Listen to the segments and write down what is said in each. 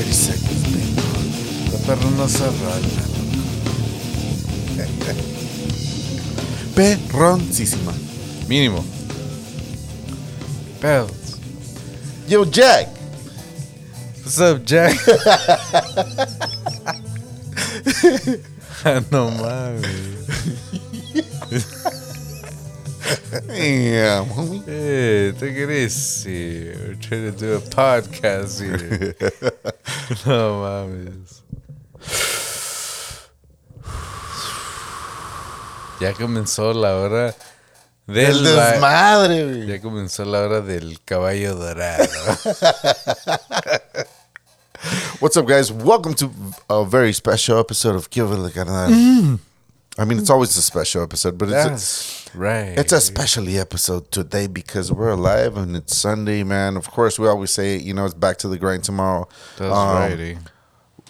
30 seconds, big dog. La perra no se arranca. Perroncísima. Mínimo. Pedos. Yo, Jack. What's up, Jack? no mames. Damn, homie. Hey, take it easy. We're trying to do a podcast here. no mames. Ya comenzó la hora El del ba- desmadre, güey. Ya comenzó la hora del caballo dorado. What's up, guys? Welcome to a very special episode of Give It a Carnal. I mean, it's always a special episode, but it's a, right. it's a especially episode today because we're alive and it's Sunday, man. Of course, we always say, you know, it's back to the grind tomorrow. That's Um, righty.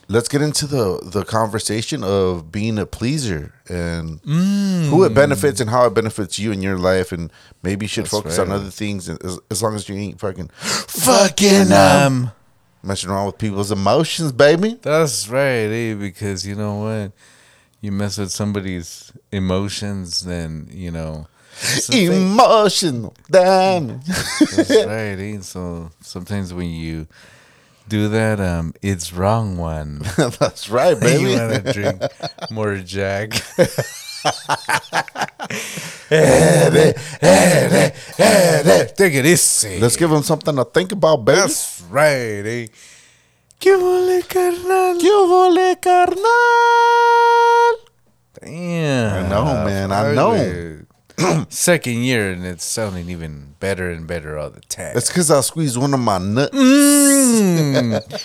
Let's get into the the conversation of being a pleaser and who it benefits and how it benefits you in your life, and maybe you should That's focus on other things as, as long as you ain't fucking fucking um messing around with people's emotions, baby. That's right, eh? Because you know what? You mess with somebody's emotions, then you know. Emotional damage. That's right, eh? So sometimes when you do that, um, it's wrong one. That's right, baby. you want to drink more Jack. Take it easy. Let's give them something to think about, baby. That's right, eh? ¿Qué vole, carnal? ¿Qué vole, carnal? Damn. I man, I know. know. Second year, and it's sounding even better and better all the time. That's because I squeezed one of my nuts. Mm.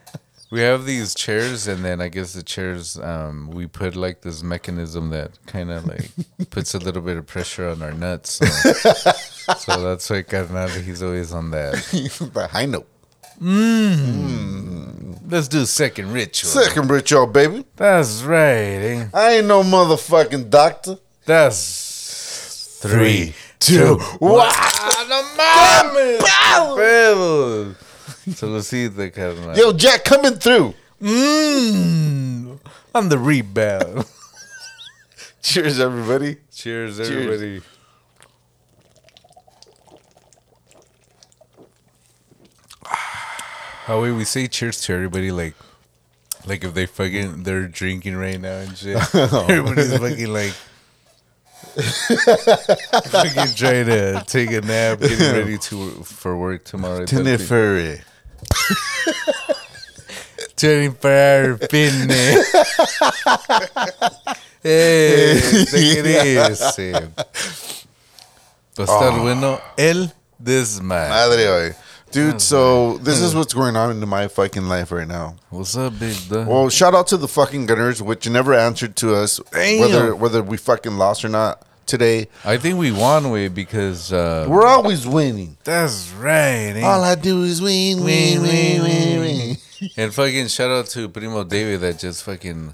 we have these chairs, and then I guess the chairs, um, we put like this mechanism that kind of like puts a little bit of pressure on our nuts. So, so that's why Carnal, he's always on that. the high note. Let's do second ritual. Second ritual, baby. That's right, eh? I ain't no motherfucking doctor. That's Three, two, one. no mames! Pedos. So let's see the carnal. Yo, Jack coming through. Mmm. On the rebound. Cheers, everybody. Cheers, everybody. How we we say cheers to everybody like like if they fucking they're drinking right now and shit. Everybody's fucking like fucking trying to take a nap, getting ready to for work tomorrow. Tinnifery. Turning for our. Eh, take it easy. Estar bueno el desmadre. Madre, oy. Dude, so this is what's going on in my fucking life right now. What's up, big dog? Well, shout out to the fucking Gunners, which never answered to us, Damn. whether whether we fucking lost or not today. I think we won way because uh, We're always winning. that's right. eh? All I do is win, win, win, win, win. and fucking shout out to Primo David that just fucking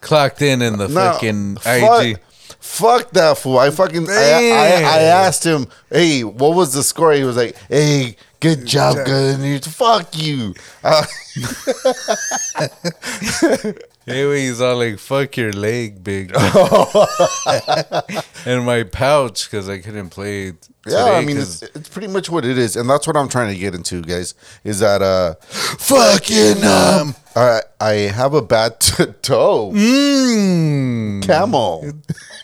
clocked in in the No, fucking fuck, IG. Fuck that fool. I fucking I, I, I asked him, hey, what was the score? He was like, hey, good job, Gunners. Fuck you. Uh, Anyway, he's all like, "Fuck your leg, big," and my pouch because I couldn't play. Today yeah, I mean, it's, it's pretty much what it is, and that's what I'm trying to get into, guys. Is that uh, fucking um, I I have a bad t- toe, Mm. camel.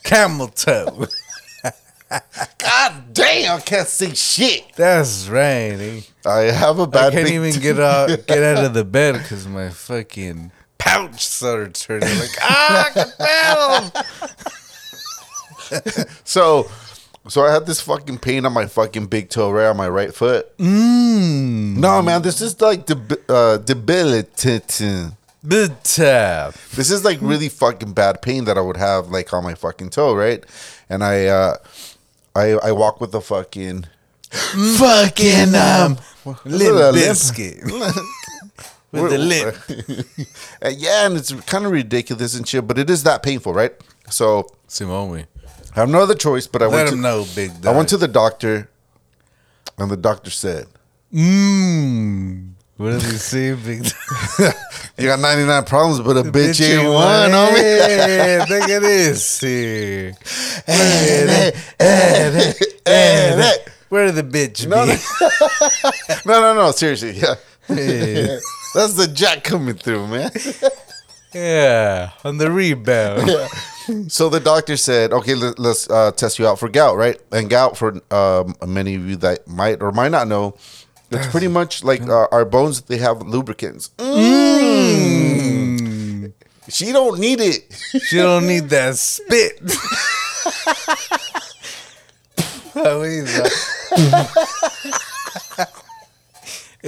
camel toe. God damn, I can't see shit. That's right. Eh? I have a bad. I can't even get out get out of the bed because my fucking pouch started turning like ah, compelled. So, so I had this fucking pain on my fucking big toe, right on my right foot. Mm. No, man, this is like deb- uh, debilitating. The tap. This is like really fucking bad pain that I would have like on my fucking toe, right? And I, uh, I, I walk with a fucking, fucking um, Little limp? biscuit with the lip. Uh, yeah, and it's kind of ridiculous and shit, but it is that painful, right? So Simone, I have no other choice, but I let went him to know, big I went to the doctor, and the doctor said, Mmm. What does he say, big? You got 99 problems, but a bitch, ain't one, homie. Hey, look at this. See. Hey, hey, hey, Where the bitch No, be? no, no, no, seriously. Yeah. Yeah. That's the jack coming through, man. Yeah, on the rebound. So the doctor said, okay, let, us uh, test you out for gout, right? And gout, for um, many of you that might or might not know, it's pretty much like uh, our bones, they have lubricants. Mm. She don't need it. She don't need that spit.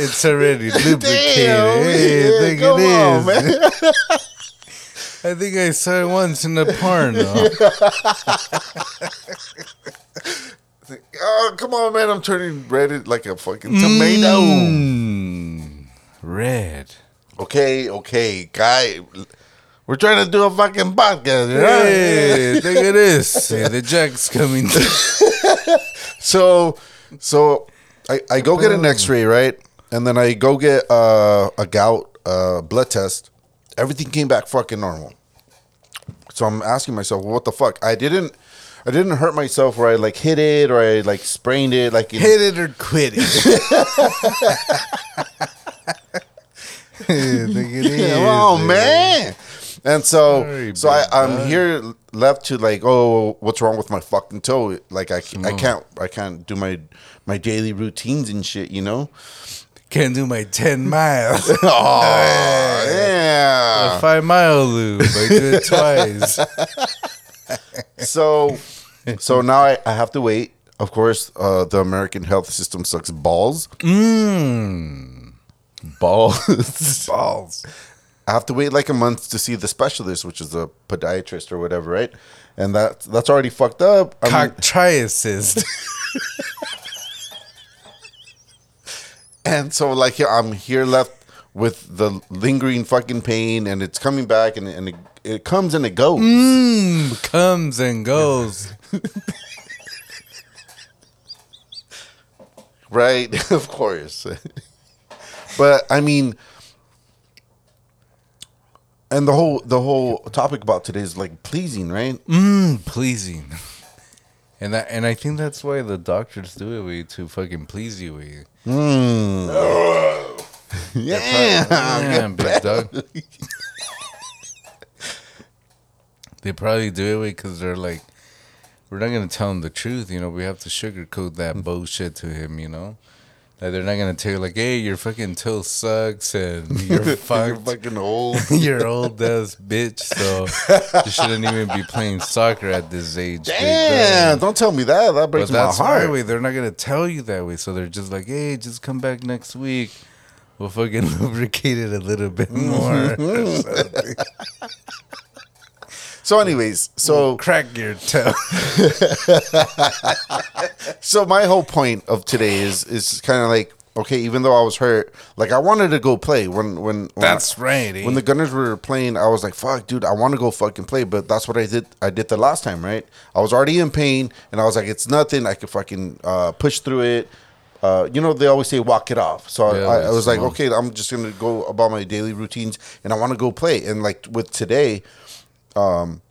It's already lubricated. Damn, hey, yeah, I think come it on, is. man. I think I saw it once in a porno. Oh, come on, man. I'm turning red like a fucking tomato. Mm, red. Okay, okay, guy. We're trying to do a fucking podcast, right? Hey, look at this. Hey, the jack's coming. So, so I, I go get an X-ray, right, and then I go get uh, a gout uh, blood test. Everything came back fucking normal. So I'm asking myself, well, what the fuck? I didn't, I didn't hurt myself, where I like hit it or I like sprained it, like in, Hit it or quit it. Hey, look oh man. And so, Sorry, so I, I'm bud. here left to like, oh, what's wrong with my fucking toe? Like I, I mm. can't, I can't do my my daily routines and shit, you know. Can't do my 10 miles. Oh, A yeah. five mile loop. I do it twice. So, so now I, I have to wait. Of course, uh, the American health system sucks balls. Mmm. Balls. Balls. I have to wait like a month to see the specialist, which is a podiatrist or whatever, right? And that that's already fucked up. I mean, and so like I'm here left with the lingering fucking pain, and it's coming back, and, and it, it comes and it goes. Mmm. Comes and goes. Right, of course. but I mean and the whole the whole topic about today is like pleasing, right? Mmm. Pleasing. And that, and I think that's why the doctors do it way to fucking please you. Way. Mm. yeah. Yeah, big dog. they probably do it way because they're like, we're not gonna tell him the truth. You know, we have to sugarcoat that hmm. bullshit to him. You know, like they're not gonna tell you like, hey, your fucking toe sucks and you're You're fucking old. You're old ass bitch, so you shouldn't even be playing soccer at this age. Damn, don't tell me that. That But breaks my that's heart. way they're not gonna tell you that way. So they're just like, hey, just come back next week. We'll fucking lubricate it a little bit more. So anyways, so Crack your toe. so my whole point of today is is kind of like okay, even though I was hurt, like I wanted to go play when when, when That's right. eh? when the Gunners were playing, I was like, "Fuck, dude, I want to go fucking play." But that's what I did. I did the last time, right? I was already in pain, and I was like, "It's nothing. I could fucking uh, push through it." Uh, you know, they always say walk it off. So Yeah, I, I was like, okay, I'm just gonna go about my daily routines, and I want to go play. And like with today, um,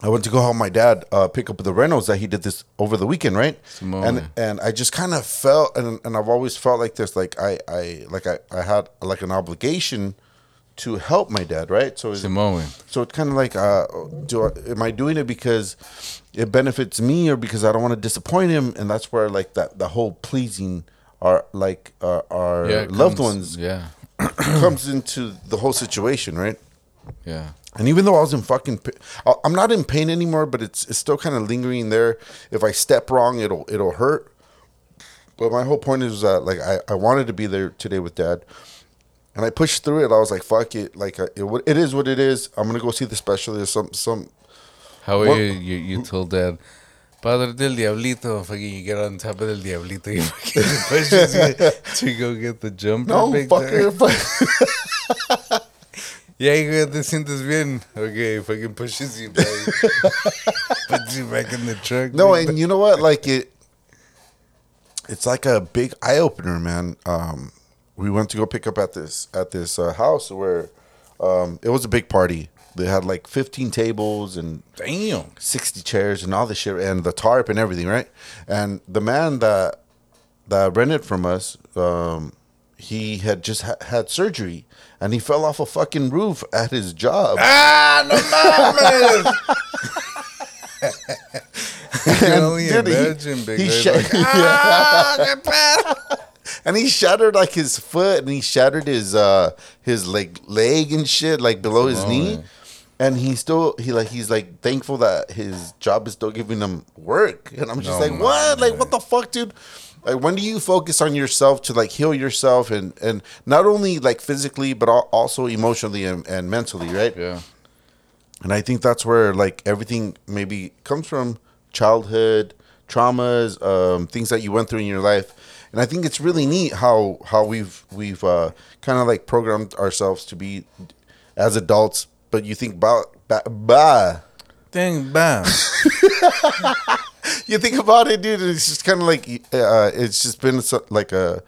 I went to go help my dad uh, pick up the rentals that he did this over the weekend, right? Simone. And and I just kind of felt, and and I've always felt like this, like I I like I, I had like an obligation to help my dad, right? So is, Samoan. so it's kind of like, uh, do I, am I doing it because it benefits me or because I don't want to disappoint him? And that's where like that the whole pleasing our like uh, our Yeah, loved comes- ones Yeah, comes into the whole situation, right? yeah. And even though I was in fucking, I'm not in pain anymore, but it's it's still kind of lingering there. If I step wrong, it'll it'll hurt. But my whole point is that like I, I wanted to be there today with dad, and I pushed through it. I was like, fuck it, like uh, it, it is what it is. I'm gonna go see the specialist. Some some How are you, you? You told dad, Padre del Diablito. Fucking, you get on top of the Diablito. You fucking pushes you to go get the jumper. no fucker. Yeah, hijo, te sientes bien. Okay, fucking pushes you back. Puts you back in the truck. No, and you know what? Like it, it's like a big eye opener, man. Um, we went to go pick up at this at this uh, house where um, it was a big party. They had like 15 tables and Damn. 60 chairs and all this shit and the tarp and everything, right? And the man that that rented from us, um, he had just ha- had surgery and he fell off a fucking roof at his job. Ah, no mames. I can only dude, he- imagine, big he sha- like, ah, qué pedo." and he shattered like his foot and he shattered his uh his like leg and shit like below his Oh, knee man. and he still he like he's like thankful that his job is still giving him work and i'm just No, like what man. like what the fuck dude like when do you focus on yourself to like heal yourself and and not only like physically but also emotionally and, and mentally right Yeah. and I think that's where like everything maybe comes from childhood traumas, um, things that you went through in your life. And I think it's really neat how how we've we've uh, kind of like programmed ourselves to be as adults. But you think about ba, ba. Dang, bam. you think about it, dude. It's just kind of like uh, it's just been so, like a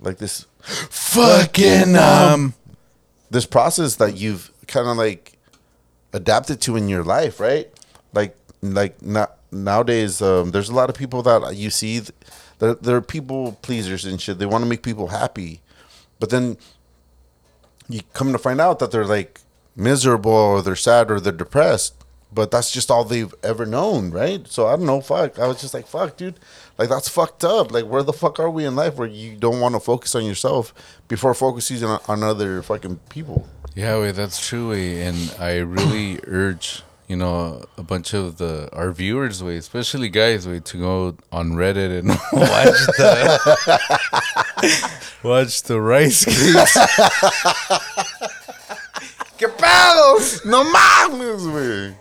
like this Fucking, um, this process that you've kind of like adapted to in your life, right? Like like not nowadays um, there's a lot of people that you see th- they're, they're people pleasers and shit. They want to make people happy. But then you come to find out that they're like miserable or they're sad or they're depressed. But that's just all they've ever known, right? So I don't know, fuck. I was just like, fuck, dude. Like that's fucked up. Like where the fuck are we in life where you don't want to focus on yourself before focusing on, on other fucking people? Yeah, wait, that's true, way, and I really urge you know a bunch of the our viewers, way, especially guys, way, to go on Reddit and watch the watch the rice cakes. ¿Qué pedos? No mames, güey.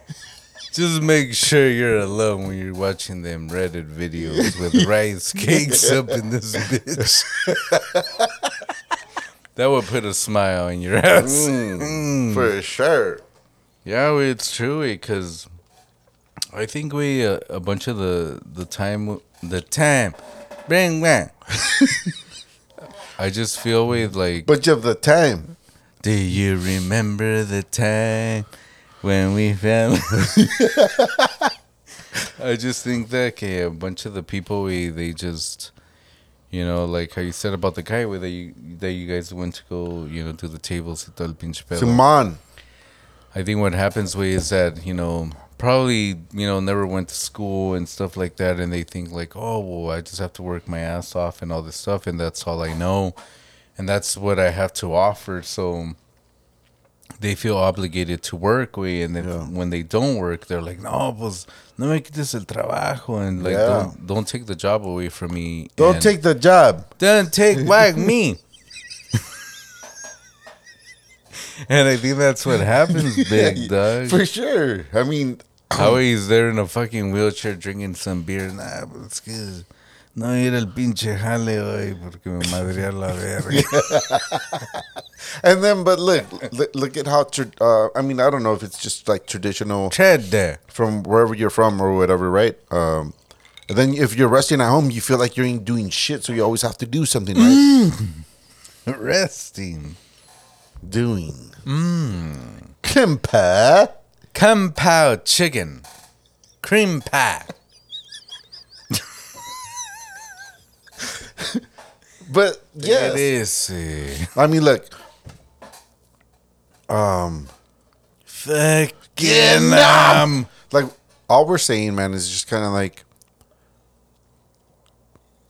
Just make sure you're alone when you're watching them Reddit videos with rice cakes up in this bitch. that would put a smile on your ass. Mm. For sure. Yeah, it's true because I think we uh, a bunch of the the time the time bang bang. I just feel with like, Bunch of the time. do you remember the time when we fell? I just think that okay, a bunch of the people we they just. You know, like how you said about the guy where that you that you guys went to go, you know, do the tables y todo el pinche pedo. Simon. I think what happens way is that you know probably you know never went to school and stuff like that, and they think like, oh well, I just have to work my ass off and all this stuff, and that's all I know, and that's what I have to offer. So they feel obligated to work way, and then Yeah. when they don't work, they're like, no, pues no me quites el trabajo, and like Yeah. don't don't take the job away from me. Don't and take the job. don't take back me. And I think that's what happens, big dog. For sure. I mean, How he's there in a fucking wheelchair drinking some beer. Nah, pues es que no ir al pinche jale hoy porque me madrea la verga. and then, but look, look, look at how, tra- uh, I mean, I don't know if it's just like traditional Tread from wherever you're from or whatever, right? Um, and then if you're resting at home, you feel like you ain't doing shit, so you always have to do something, right? Resting. doing. Mmm. Kimpa. Kung Pao chicken. Cream pie. But yes, It is. I mean, look, Um, Fucking um. like all we're saying, man, is just kind of like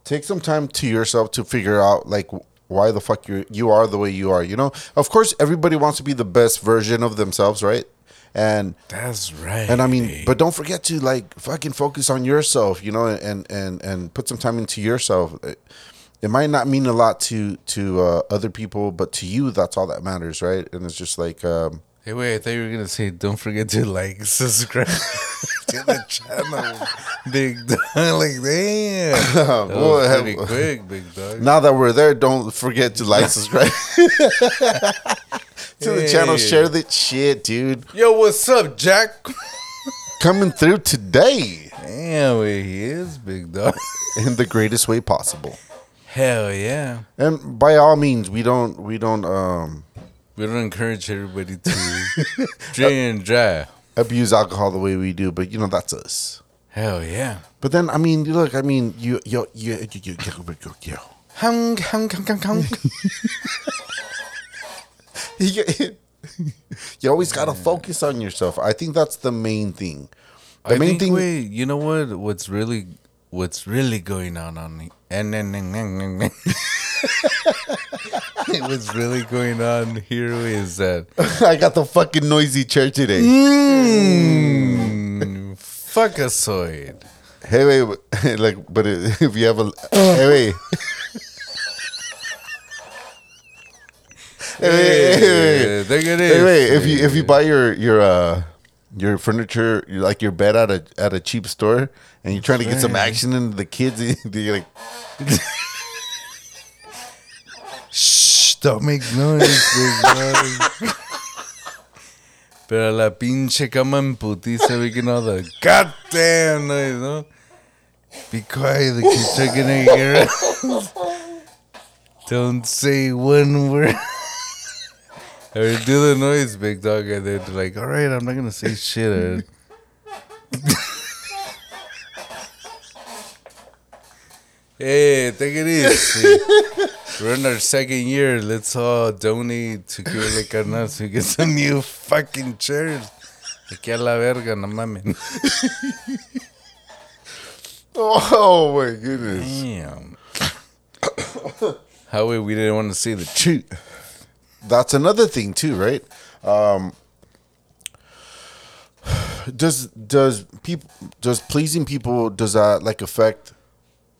take some time to yourself to figure out like why the fuck you you are the way you are. You know, of course, everybody wants to be the best version of themselves, right? And That's right. and I mean, eh. but don't forget to like fucking focus on yourself, you know, and and and put some time into yourself. It, might not mean a lot to to uh, other people, but to you, that's all that matters, right? And it's just like. um Hey, wait, I thought you were going to say, don't forget to like, subscribe to the channel. Big dog. Like, damn. That Well, was have- quick, big dog. Now that we're there, don't forget to like, subscribe to the channel. Share that shit, dude. Yo, what's up, Jack? Coming through today Damn, he is big dog. in the greatest way possible. Hell yeah. And by all means, we don't we don't um We don't encourage everybody to drink and drive. abuse alcohol the way we do, but you know that's us. Hell yeah. But then I mean, look, I mean, you you you you you, you, you, you. Hung, hung, hung, hung, hung. you, always gotta focus on yourself. I think that's the main thing. The I main think, thing. Wait, you know what? What's really, what's really going on on the and then what's really going on here is that I got the fucking noisy chair today. mm, fuckasoid. Hey, wait, wait, like, but if you have a, hey, wait. Hey, wait, hey, wait, wait. There it Hey, wait, if you if you buy your your uh your furniture like your bed at a at a cheap store and you're trying to get some action into the kids, you're like, Shh, don't make noise, big boy. Pero la pinche cama en putiza making all the goddamn noise, no? Be quiet, the kids are gonna hear us. Don't say one word. Or do the noise, big dog, and then they're like, alright, I'm not gonna say shit. hey, take it easy. We're in our second year. Let's all donate to Cure Carnal so we get some new fucking chairs. Aquí a la verga, no mames. oh my goodness. Damn. How we didn't want to see the truth. That's another thing too, right? Um, does does people does pleasing people does that like affect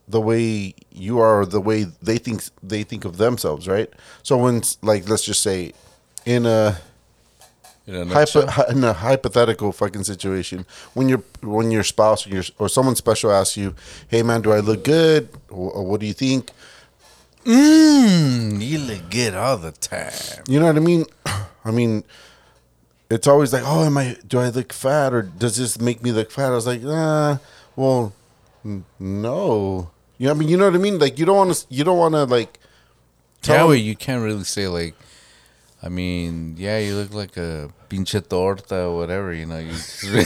the way you are or the way they think they think of themselves, right? So when like let's just say in a In a hypo, in a hypothetical fucking situation when your when your spouse or, your, or someone special asks you, "Hey man, do I look good? Or, or what do you think?" Mmm, you look good all the time. You know what I mean? I mean, it's always like, "Oh, am I? Do I look fat, or does this make me look fat?" I was like, ah, well, n- no." You know, what I mean, you know what I mean? Like, you don't want to, you don't want to like. Yeah, tell them- you can't really say like. I mean, yeah, you look like a pinche torta or whatever, you know. You,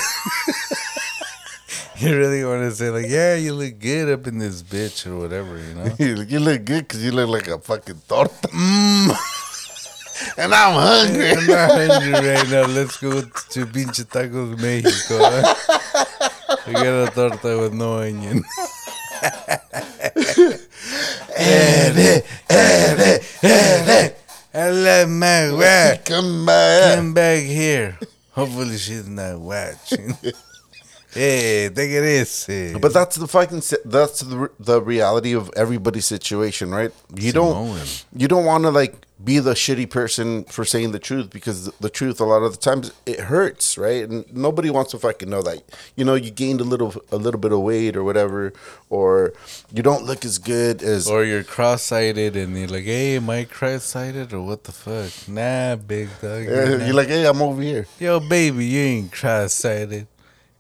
you really want to say like, yeah, you look good up in this bitch or whatever, you know. you look good because you look like a fucking torta. Mm. and I'm hungry. I'm not hungry right now. Let's go to pinche tacos Mexico. Huh? Eh? We got a torta with no onion. Eh, eh, Hello, my wife. Come back. Come back here. Hopefully she's not watching. Hey, take it easy. But that's the fucking that's the the reality of everybody's situation, right? You don't you don't want to like be the shitty person for saying the truth because the, truth a lot of the times it hurts, right? And nobody wants to fucking know that. You know, you gained a little a little bit of weight or whatever, or you don't look as good as or you're cross-sighted and you're like, hey, am I cross-sighted or what the fuck? Nah, big dog. You're you're like, hey, I'm over here. Yo, baby, you ain't cross-sighted.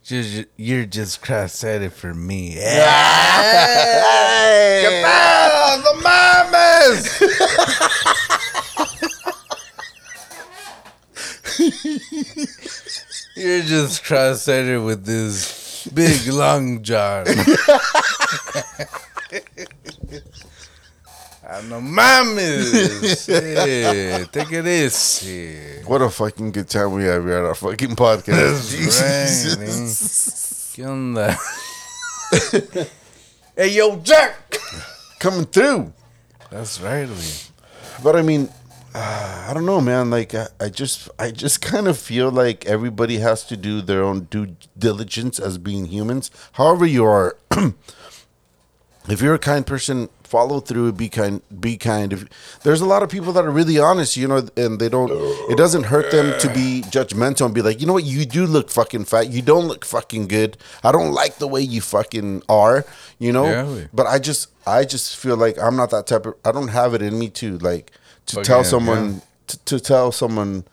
Just, you're just cross-sighted for me. Hey! the mamas! You're just cross-sighted with this big long jar. Mamas. Hey, take it easy. What a fucking good time we have here at our fucking podcast. That's right, man. ¿Qué onda? hey, yo, Jack! Coming through. That's right, we. But I mean, uh, I don't know, man. Like, I, I just, I just kind of feel like everybody has to do their own due diligence as being humans. However, you are, if you're a kind person, follow through. Be kind. Be kind. If there's a lot of people that are really honest, you know, and they don't. It doesn't hurt them to be judgmental and be like, you know what, you do look fucking fat. You don't look fucking good. I don't like the way you fucking are. You know. Yeah, But I just, I just feel like I'm not that type of. I don't have it in me to like to Oh, tell yeah, someone to, to tell someone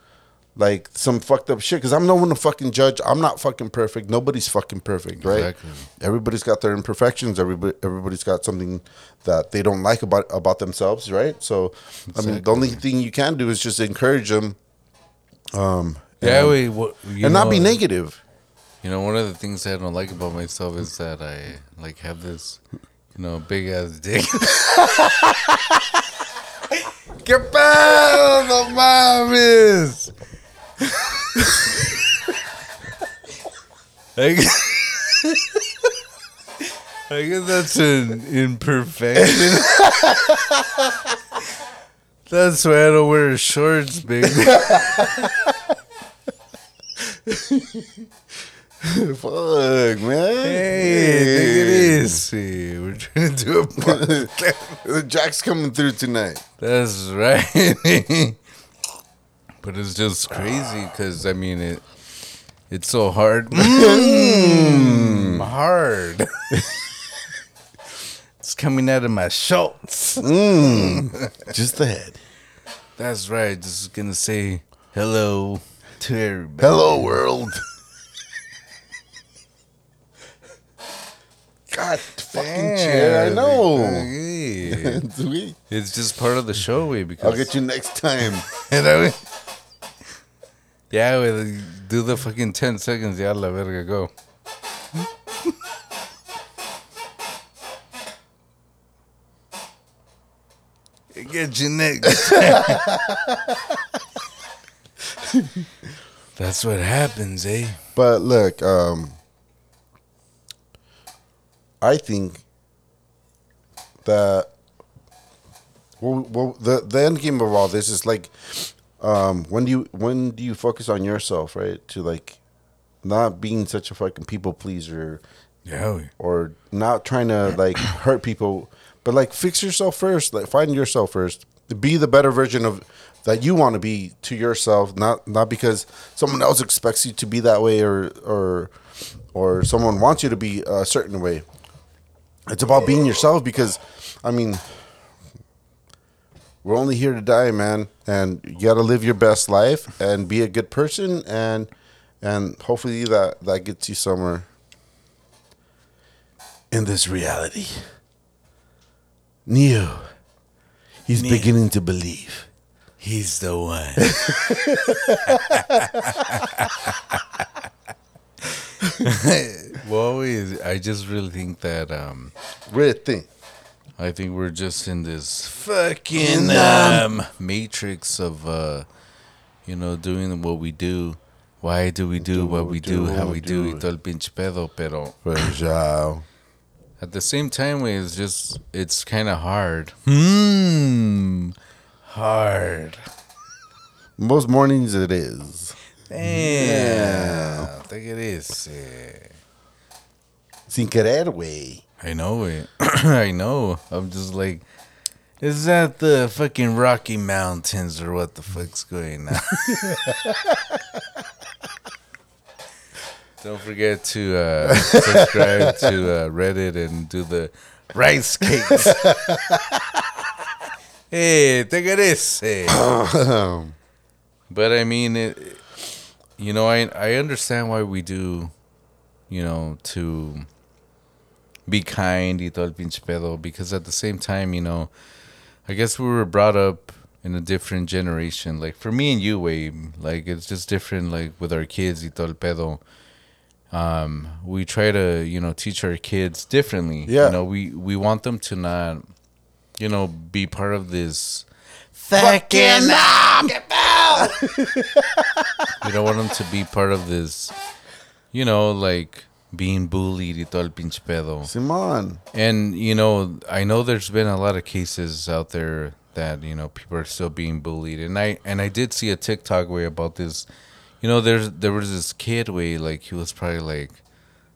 like some fucked up shit. Because I'm no one to fucking judge. I'm not fucking perfect. Nobody's fucking perfect, right? Exactly. Everybody's got their imperfections. Everybody, everybody's got something that they don't like about about themselves, right? So, I mean, the only thing you can do is just encourage them. Um, Yeah, and, we you and not be negative. You know, one of the things I don't like about myself is that I like have this, you know, big ass dick. ¿Qué pedo, no mames? I guess, I guess that's an imperfection. that's why I don't wear shorts, baby. Fuck, man. Hey, look at this. Hey, We're trying to do a podcast. Jack's coming through tonight. That's right. but it's just crazy because I mean it. It's so hard. Mm, hard. it's coming out of my shorts. Just the head. That's right. Just gonna say hello to everybody. Hello, world. God, fucking chair. I know. Sweet. It's just part of the show, we. Because I'll get you next time. You know? Yeah, we do the fucking 10 seconds. Yeah, la verga, go. Get you next. That's what happens, eh? But look, um, I think that well, well, the the end game of all this is like, um, when do you when do you focus on yourself, right? To like, not being such a fucking people pleaser, Yeah, or not trying to like hurt people, but like fix yourself first. Like find yourself first. Be the better version of that you want to be to yourself, not not because someone else expects you to be that way or or or someone wants you to be a certain way. It's about being yourself because I mean we're only here to die, man, and you got to live your best life and be a good person and and hopefully that that gets you somewhere in this reality. Neo, he's Neo. beginning to believe. he's the one. well, I just really think that um, Really think. I think we're just in this fucking um, matrix of, uh, you know, doing what we do. Why do we do what we do, how we do, y todo el pinche pedo, pero ya. at the same time, we it's just, it's kind of hard. Hmm. Hard. Most mornings it is. Damn. Think it is. Sin querer, way. I know it. I know. I'm just like, is that the fucking Rocky Mountains or what the fuck's going on? Don't forget to uh, subscribe to uh, Reddit and do the rice cakes. hey, take it easy. But I mean, it, you know, I I understand why we do, you know, to be kind y todo el pinche pedo because at the same time, you know, I guess we were brought up in a different generation. Like for me and you, Wade, like it's just different. Like with our kids y todo el pedo. Um, we try to, you know, teach our kids differently. Yeah. You know, we we want them to not, you know, be part of this fucking you don't want them to be part of this, you know, like being bullied y todo el pinche pedo. Simon. And, you know, I know there's been a lot of cases out there that, you know, people are still being bullied. And I and I did see a TikTok way about this. You know, there's there was this kid way, like he was probably like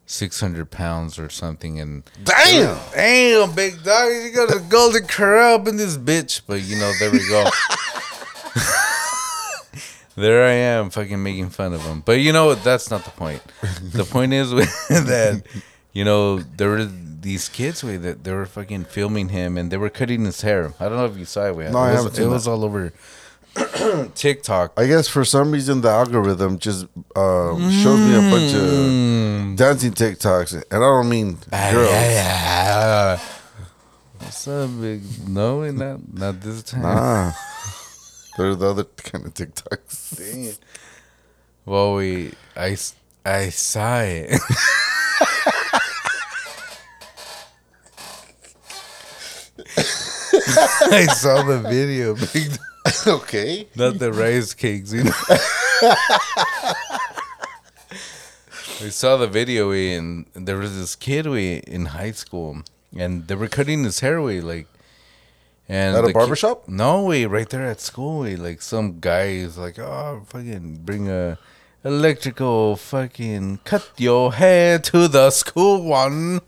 six hundred pounds or something and Damn. Damn, big dog, you got a golden corral in this bitch. But you know, there we go. there I am, fucking making fun of him. But you know, that's not the point. The point is that you know there were these kids way that they were fucking filming him and they were cutting his hair. I don't know if you saw it. Way. No, I it was, haven't seen It that. was all over TikTok. I guess for some reason the algorithm just uh, shows me a bunch Mm. of dancing TikToks, and I don't mean girls. Yeah. What's up, big? No, not not this time. Nah, they're the other kind of TikToks. Well, we I I saw it. I saw the video, big. okay. Not the rice cakes, you know. we saw the video we and there was this kid we in high school and they were cutting his hair away like and At a the barber ki- shop? No way, right there at school we like some guy is like, Oh fucking bring a electrical fucking cut your hair to the school one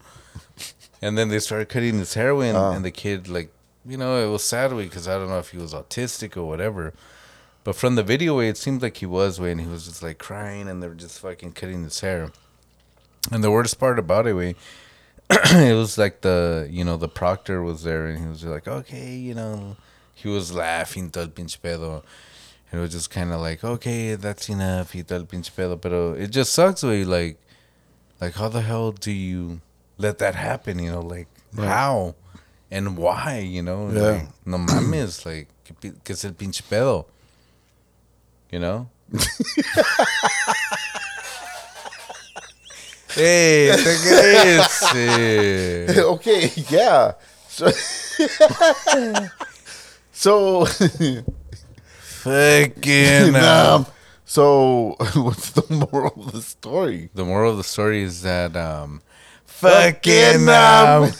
and then they started cutting his hair away and, Oh. and the kid like you know, it was sad way because I don't know if he was autistic or whatever. But from the video way, it seemed like he was way, and he was just like crying, and they were just fucking cutting his hair. And the worst part about it, way, it was like the you know the proctor was there, and he was like, okay, you know, he was laughing todo el pinche pedo. And it was just kind of like, okay, that's enough, y todo el pinche pedo. But it just sucks, way, like, like how the hell do you let that happen? You know, like how and why? You know, Yeah. like, no mames, like, que es el pinche pedo. You know? hey, okay, yeah. So, so Fucking. um, so what's the moral of the story? the moral of the story is that um, Fucking, um,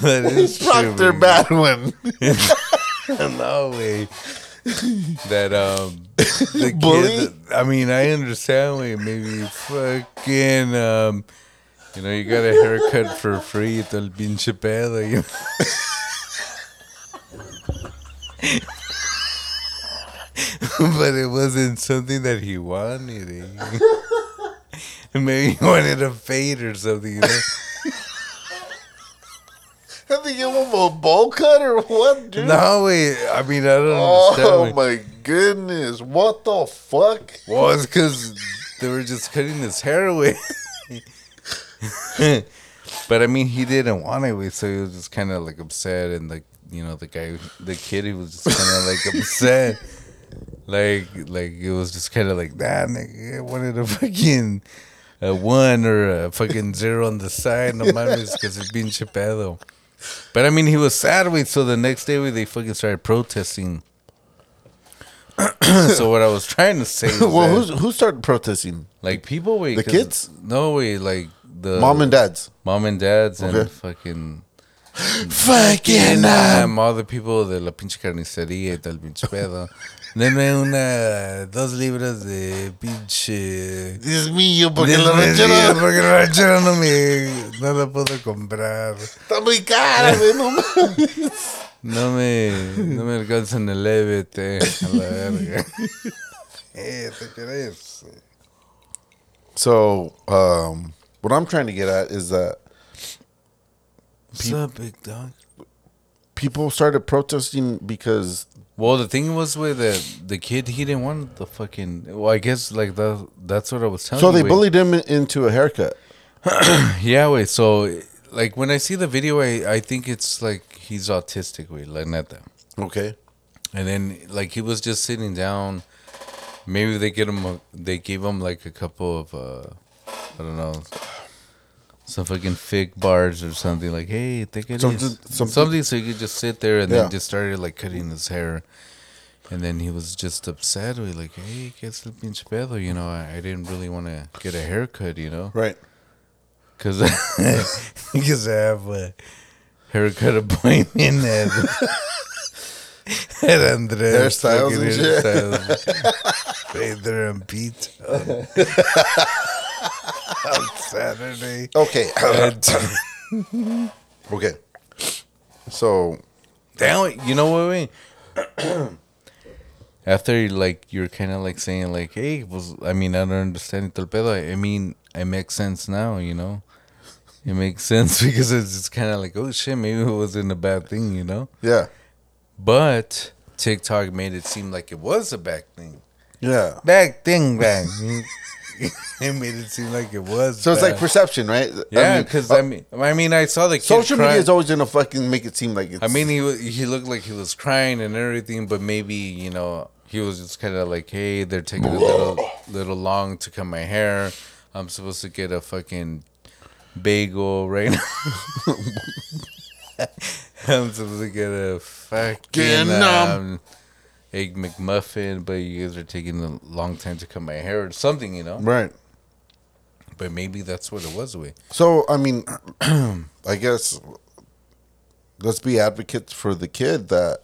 that is Proctor man. bad one. no way. That um, the Bully? kid. I mean, I understand. Way maybe fucking um, you know, you got a haircut for free. Todo el pinche pedo. You but it wasn't something that he wanted. eh? Maybe he wanted a fade or something. You know? Have they give him a bowl cut or what, dude? no way. I mean, I don't oh, understand. Oh my goodness! What the fuck? Well, it's because they were just cutting his hair away. but I mean, he didn't want it so he was just kind of like upset, and like you know, the guy, the kid, he was just kind of like upset. Like, like it was just kind of like that. Nigga, I wanted a fucking a one or a fucking zero on the side. No mames, because it's being pedo. But I mean, he was sad with. So the next day, we they fucking started protesting. so what I was trying to say, is well, that- who started protesting? like people wait The kids? No way, like the Mom and dads. mom and dads Okay. and fucking Fucking um, all the people de la pinche carnicería y tal pinche pedo. Deme una dos libras de pinche Dios mío, porque la ranchera porque la ranchera no me no la puedo comprar. está muy cara, güey. No mames. No me no me alcanza en el EBT a la verga. eh, ¿te crees? So, um, what I'm trying to get at is that What's up, big dog? people started protesting because Well, the thing was with the the kid, he didn't want the fucking. Well, I guess like that. That's what I was telling. so they you, wait. bullied him into a haircut. Yeah, wait. So, like when I see the video, I I think it's like he's autistic. Wait, like neta. Okay. And then like he was just sitting down. Maybe they get him. A, they gave him like a couple of uh, I don't know. Some fucking fig bars or something like, hey, take it Something- something- something so he could just sit there and Yeah. then just started like cutting his hair, and then he was just upset. We like, hey, que es el pinche pedo? You know, I, I didn't really want to get a haircut, you know, Right. because because I have a haircut appointment at at Andres Hairstyles and shit. hairstyles. there on Pete Saturday. Okay. Okay. So, Damn, you know what? I mean. After like you're kind of like saying like, hey, was I mean I don't understand todo el pedo. I mean, it makes sense now, you know. it makes sense because it's just kind of like, oh shit, maybe it wasn't a bad thing, you know. Yeah. But TikTok made it seem like it was a bad thing. Yeah. Bad thing, bang. it made it seem like it was. So it's like perception, right? yeah, mean, because uh, I mean, I mean, I saw the kid social media is always gonna fucking make it seem like it's. I mean, he he looked like he was crying and everything, but maybe you know he was just kind of like, hey, they're taking a little little long to cut my hair. I'm supposed to get a fucking bagel right now. I'm supposed to get a fucking 'em. um, egg McMuffin, but you guys are taking a long time to cut my hair or something, you know. right. But maybe that's what it was. With So I mean, I guess let's be advocates for the kid that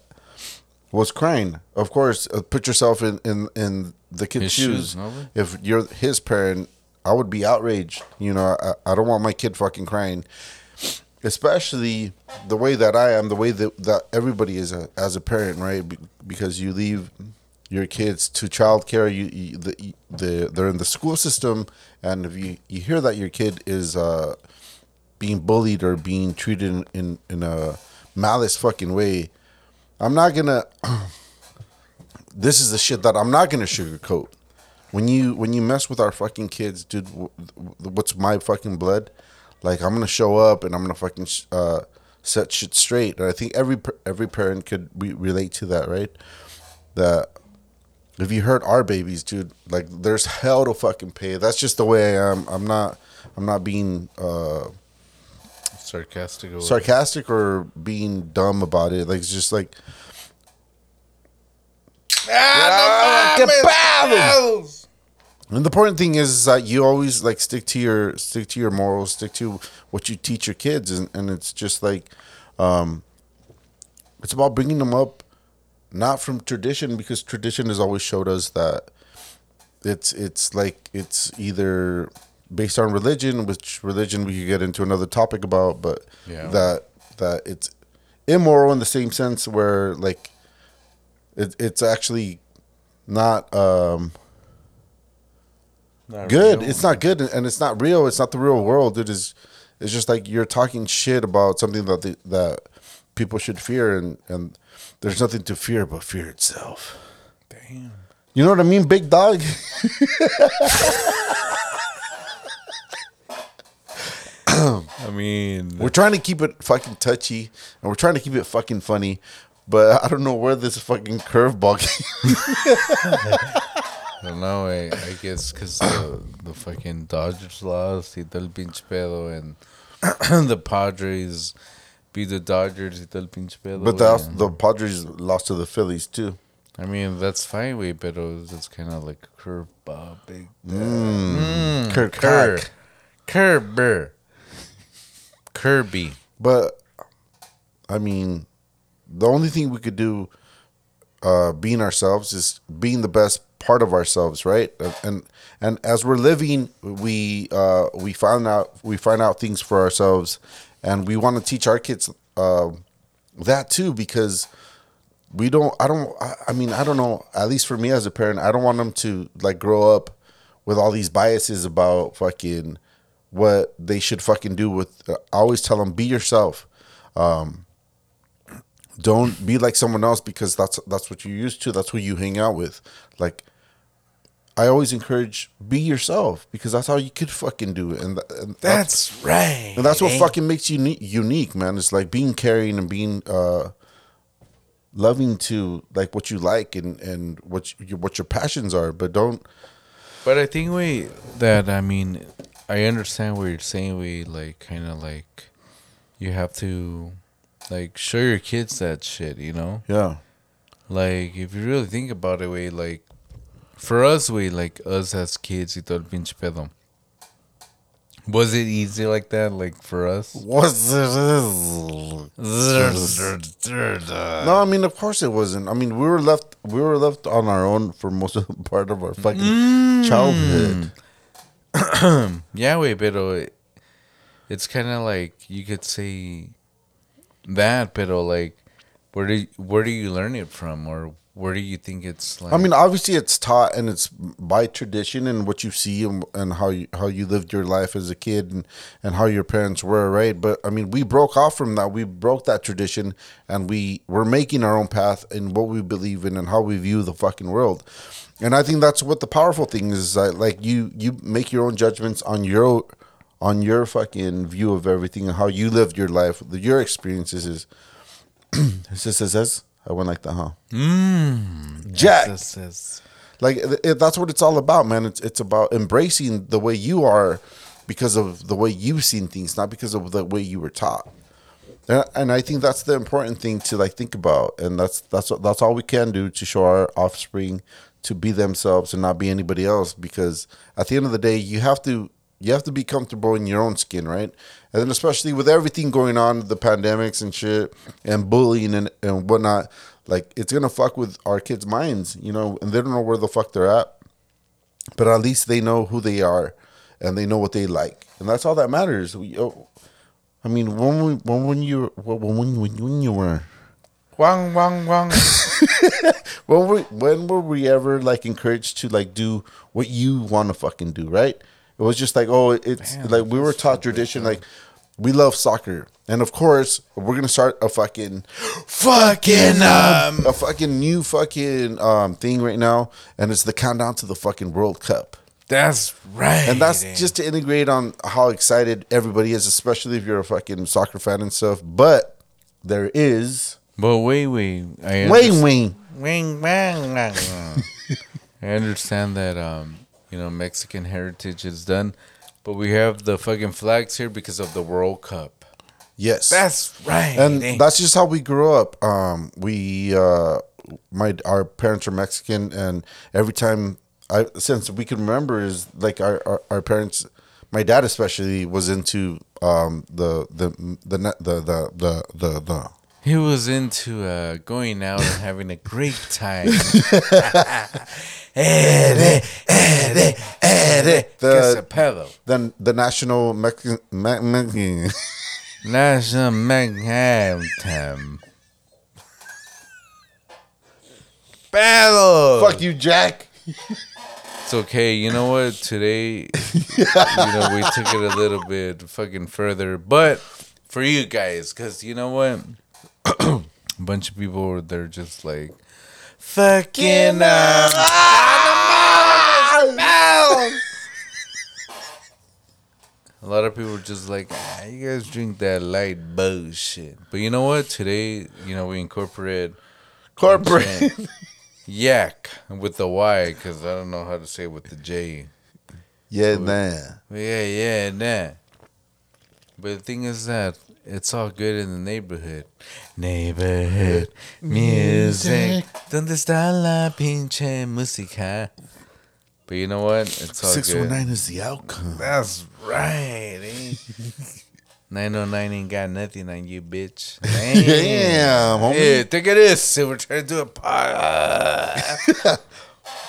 was crying. Of course, uh, put yourself in in in the kid's His shoes. shoes, no? If you're his parent, I would be outraged. You know, I, I don't want my kid fucking crying. Especially the way that I am, the way that, that everybody is a, as a parent, right? Because you leave your kids to childcare, you, you the, the they're in the school system, and if you, you hear that your kid is uh, being bullied or being treated in, in, in a malice fucking way, I'm not gonna. this is the shit that I'm not gonna sugarcoat. When you when you mess with our fucking kids, dude, what's my fucking blood? Like I'm gonna show up and I'm gonna fucking sh- uh, set shit straight. And I think every every parent could re- relate to that, right? That if you hurt our babies, dude, like there's hell to fucking pay. That's just the way I am. I'm not. I'm not being uh, sarcastic, or sarcastic or being dumb about it. Like it's just like And the important thing is, that you always like stick to your stick to your morals, stick to what you teach your kids, and, and it's just like, um, it's about bringing them up, not from tradition because tradition has always showed us that it's it's like it's either based on religion, which religion we could get into another topic about, but Yeah. that that it's immoral in the same sense where like it, it's actually not um Not good. real. It's not good, and it's not real. It's not the real world. It is. It's just like you're talking shit about something that the, that people should fear, and and there's nothing to fear but fear itself. Damn. You know what I mean, big dog? I mean, we're trying to keep it fucking touchy, and we're trying to keep it fucking funny, but I don't know where this fucking curveball. came. I don't know. I, I guess because the, the fucking Dodgers lost, y todo el pinche pedo, and the Padres beat the Dodgers, y todo el pinche pedo. but the and- the Padres lost to the Phillies too. I mean, that's fine, way, but it's kind of like curveball, uh, big. Uh, mm. mm, Kirk Cur, Kerber, Kirby. But I mean, the only thing we could do, uh, being ourselves, is being the best part of ourselves, right? And and, as we're living, we uh, we find out we find out things for ourselves, and we want to teach our kids uh, that too because we don't. I don't. I, I mean, I don't know. At least for me as a parent, I don't want them to like grow up with all these biases about fucking what they should fucking do with I always tell them be yourself um don't be like someone else because that's that's what you're used to. That's who you hang out with. Like I always encourage be yourself because that's how you could fucking do it. And, th- and that's That's right. and that's what fucking makes you uni- unique man. It's like being caring and being uh loving to like what you like and and what you, what your passions are. But don't But I think we that I mean, I understand what you're saying. We like kind of like you have to like show your kids that shit. You know, yeah like if you really think about it, we like for us, we like us as kids, y todo el pinche pedo. Was it easy like that? Like for us? what's No, I mean, of course it wasn't. I mean, we were left, we were left on our own for most of the part of our fucking mm. childhood. Yeah, wait, it, it's kind of like you could say that, but like where do you, where do you learn it from, or where do you think it's like? I mean, obviously, it's taught and it's by tradition and what you see and, and how you how you lived your life as a kid and, and how your parents were, right? But I mean, we broke off from that. We broke that tradition and we we're making our own path in what we believe in and how we view the fucking world. And I think that's what the powerful thing is. Like you you make your own judgments on your on your fucking view of everything and how you lived your life, your experiences. Is says says I went like that, huh? mm, Jack. Like it, it- that's what it's all about, man. It's it's about embracing the way you are because of the way you've seen things, not because of the way you were taught. And, and I think that's the important thing to like think about, and that's that's that's all we can do to show our offspring to be themselves and not be anybody else. Because at the end of the day, you have to you have to be comfortable in your own skin, right? And then especially with everything going on, the pandemics and shit, and bullying and and whatnot, like it's gonna fuck with our kids' minds, you know, and they don't know where the fuck they're at. But at least they know who they are and they know what they like. And that's all that matters. We, oh, i mean when we, when when you when when, when, when you were. Wang wang wang. when we when were we ever like encouraged to like do what you want to fucking do right it was just like oh it's Damn, like we were taught tradition like we love soccer and of course we're gonna start a fucking fucking um a fucking new fucking um thing right now and it's the countdown to the fucking world cup That's right. And that's just to integrate on how excited everybody is, especially if you're a fucking soccer fan and stuff. But there is But wait, wait. I Wayne understand- Wayne. Wing, wang, wang, wang. I understand that um, you know, Mexican heritage is done, but we have the fucking flags here because of the World Cup. Yes. That's right. and eh? that's just how we grew up. Um, we uh, my our parents are Mexican, and every time I since we can remember is like our, our, our parents, my dad especially was into um, the the the the the the the, the, the he was into uh, going out and having a great time. Ere, ere, ere. The- the, the national Mexican. Me- Me- National Manhattan. Battle. Fuck you, Jack. It's okay. You know what? Today, you know, we took it a little bit fucking further, but for you guys, because you know what? A bunch of people were there just like, fucking. Uh, a lot of people were just like, ah, you guys drink that light bullshit. But you know what? Today, you know, we incorporate Corporate. yak with the Y because I don't know how to say it with the J. yeah, nah. Yeah, yeah, nah. But the thing is that it's all good in the neighborhood. Neighborhood music. ¿Dónde está la pinche música? But you know what? It's all Six good. one is the outcome. That's right. Eh? 909 ain't got nothing on you, bitch. Damn. Damn, homie. Hey, think of this. We're trying to do a pod.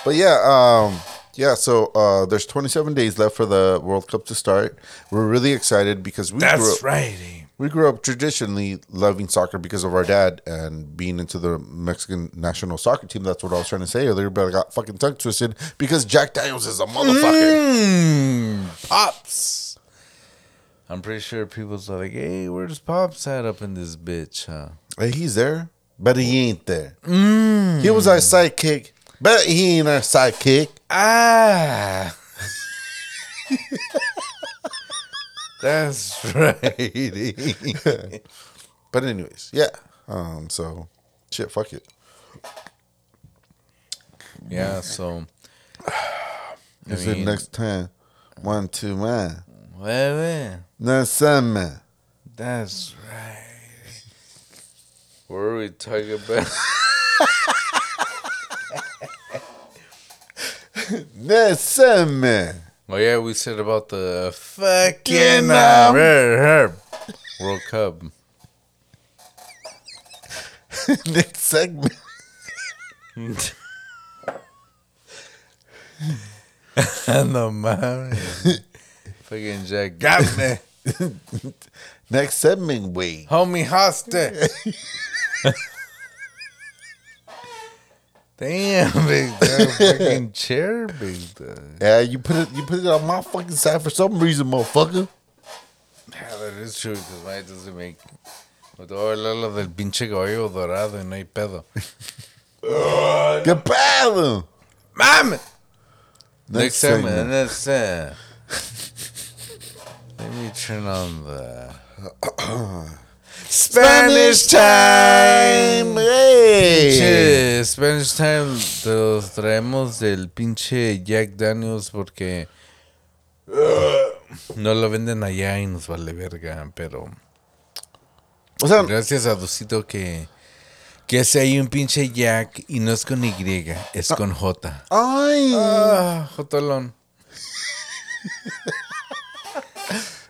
But yeah, um, yeah. So uh, there's 27 days left for the World Cup to start. We're really excited because we grew That's up, right. eh? We grew up traditionally loving soccer because of our dad and being into the Mexican national soccer team. That's what I was trying to say earlier, but I got fucking tongue twisted because Jack Daniels is a motherfucker. Mm, Pops. I'm pretty sure people's like, hey, where's Pops at up in this bitch, huh? Hey, he's there, but he ain't there. Mm. He was our sidekick, but he ain't our sidekick. Ah. That's right. But anyways, yeah. Um, so shit, fuck it. yeah, so. I Is it next time? One, two, man. well, well, time, man. That's right. What are we talking about? Next time, man. Oh yeah, we said about the fucking um, World Cup. Next segment. no mames. Fucking Jack got me. Next segment, wait. Homie hostage. Damn, big dog. Fucking chair, big dog. Yeah, you put it you put it on my fucking side for some reason, motherfucker. Yeah, that is true, because mine doesn't make. Me te voy a del pinche gallo dorado y no hay pedo. ¿Qué pedo? Mame! Next time, segment. man, that's uh, Let me turn on the Spanish time. Hey. Pinche Spanish Time te los traemos del pinche Jack Daniels porque no lo venden allá y nos vale verga, pero O sea, gracias a Dosito que que hace ahí un pinche Jack y no es con Y, es con J. ay. Ah, Jotolón.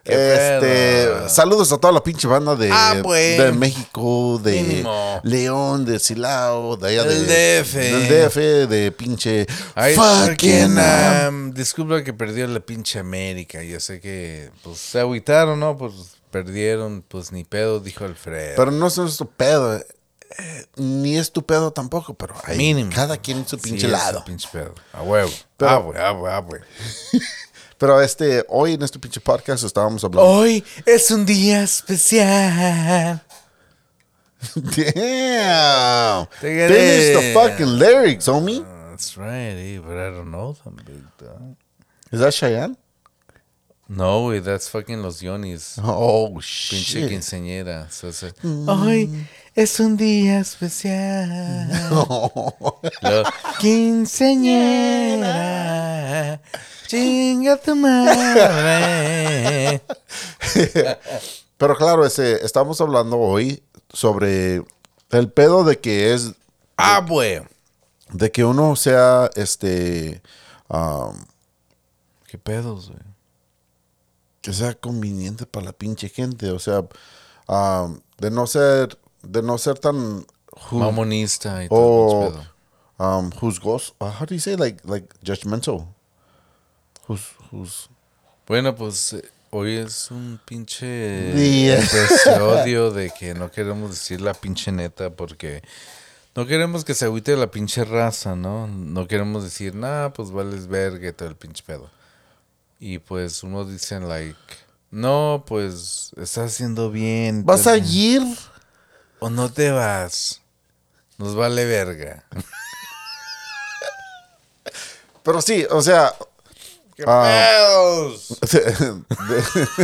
Este, pedo. saludos a toda la pinche banda de, Ah, pues. de México, de Mínimo. León, de Silao, de allá Del de, DF. del DF, de pinche Ay, fucking um, disculpa que perdió la pinche América. Yo sé que pues se agüitaron, ¿no? Pues perdieron, pues ni pedo, dijo Alfredo. Pero no es nuestro pedo. eh, ni es tu pedo tampoco, pero Mínimo. cada quien en su Sí, pinche lado. pinche pedo. A huevo. Pero- ah, güey, ah, güey, ah, güey. Pero este, hoy en este pinche podcast estábamos hablando. Hoy es un día especial. Damn. Finish the in. fucking lyrics, homie. That's right, eh, but I don't know them, big dog. Is that Cheyenne? No, güey, that's fucking los Yonis. Oh, Pinche shit. quinceañera. So, so- Hoy es un día especial. Lo- Quinceañera. Chinga tu madre. Pero claro, ese, estamos hablando hoy sobre el pedo de que es Ah, güey. de que uno sea este um, ¿Qué pedos, güey? que sea conveniente para la pinche gente, o sea, um, de no ser de no ser tan Mamonista y todo o um, juzgos, uh, how do you say like like judgmental? Who's who's Bueno, pues eh, hoy es un pinche Día. episodio de que no queremos decir la pinche neta porque no queremos que se agüite la pinche raza, ¿no? No queremos decir, nah, pues vales verga y todo el pinche pedo. Y pues uno dicen, like, no, pues estás haciendo bien. ¿Vas a ir? O no te vas. Nos vale verga. Pero sí, o sea, ¿Qué Ah. pedos?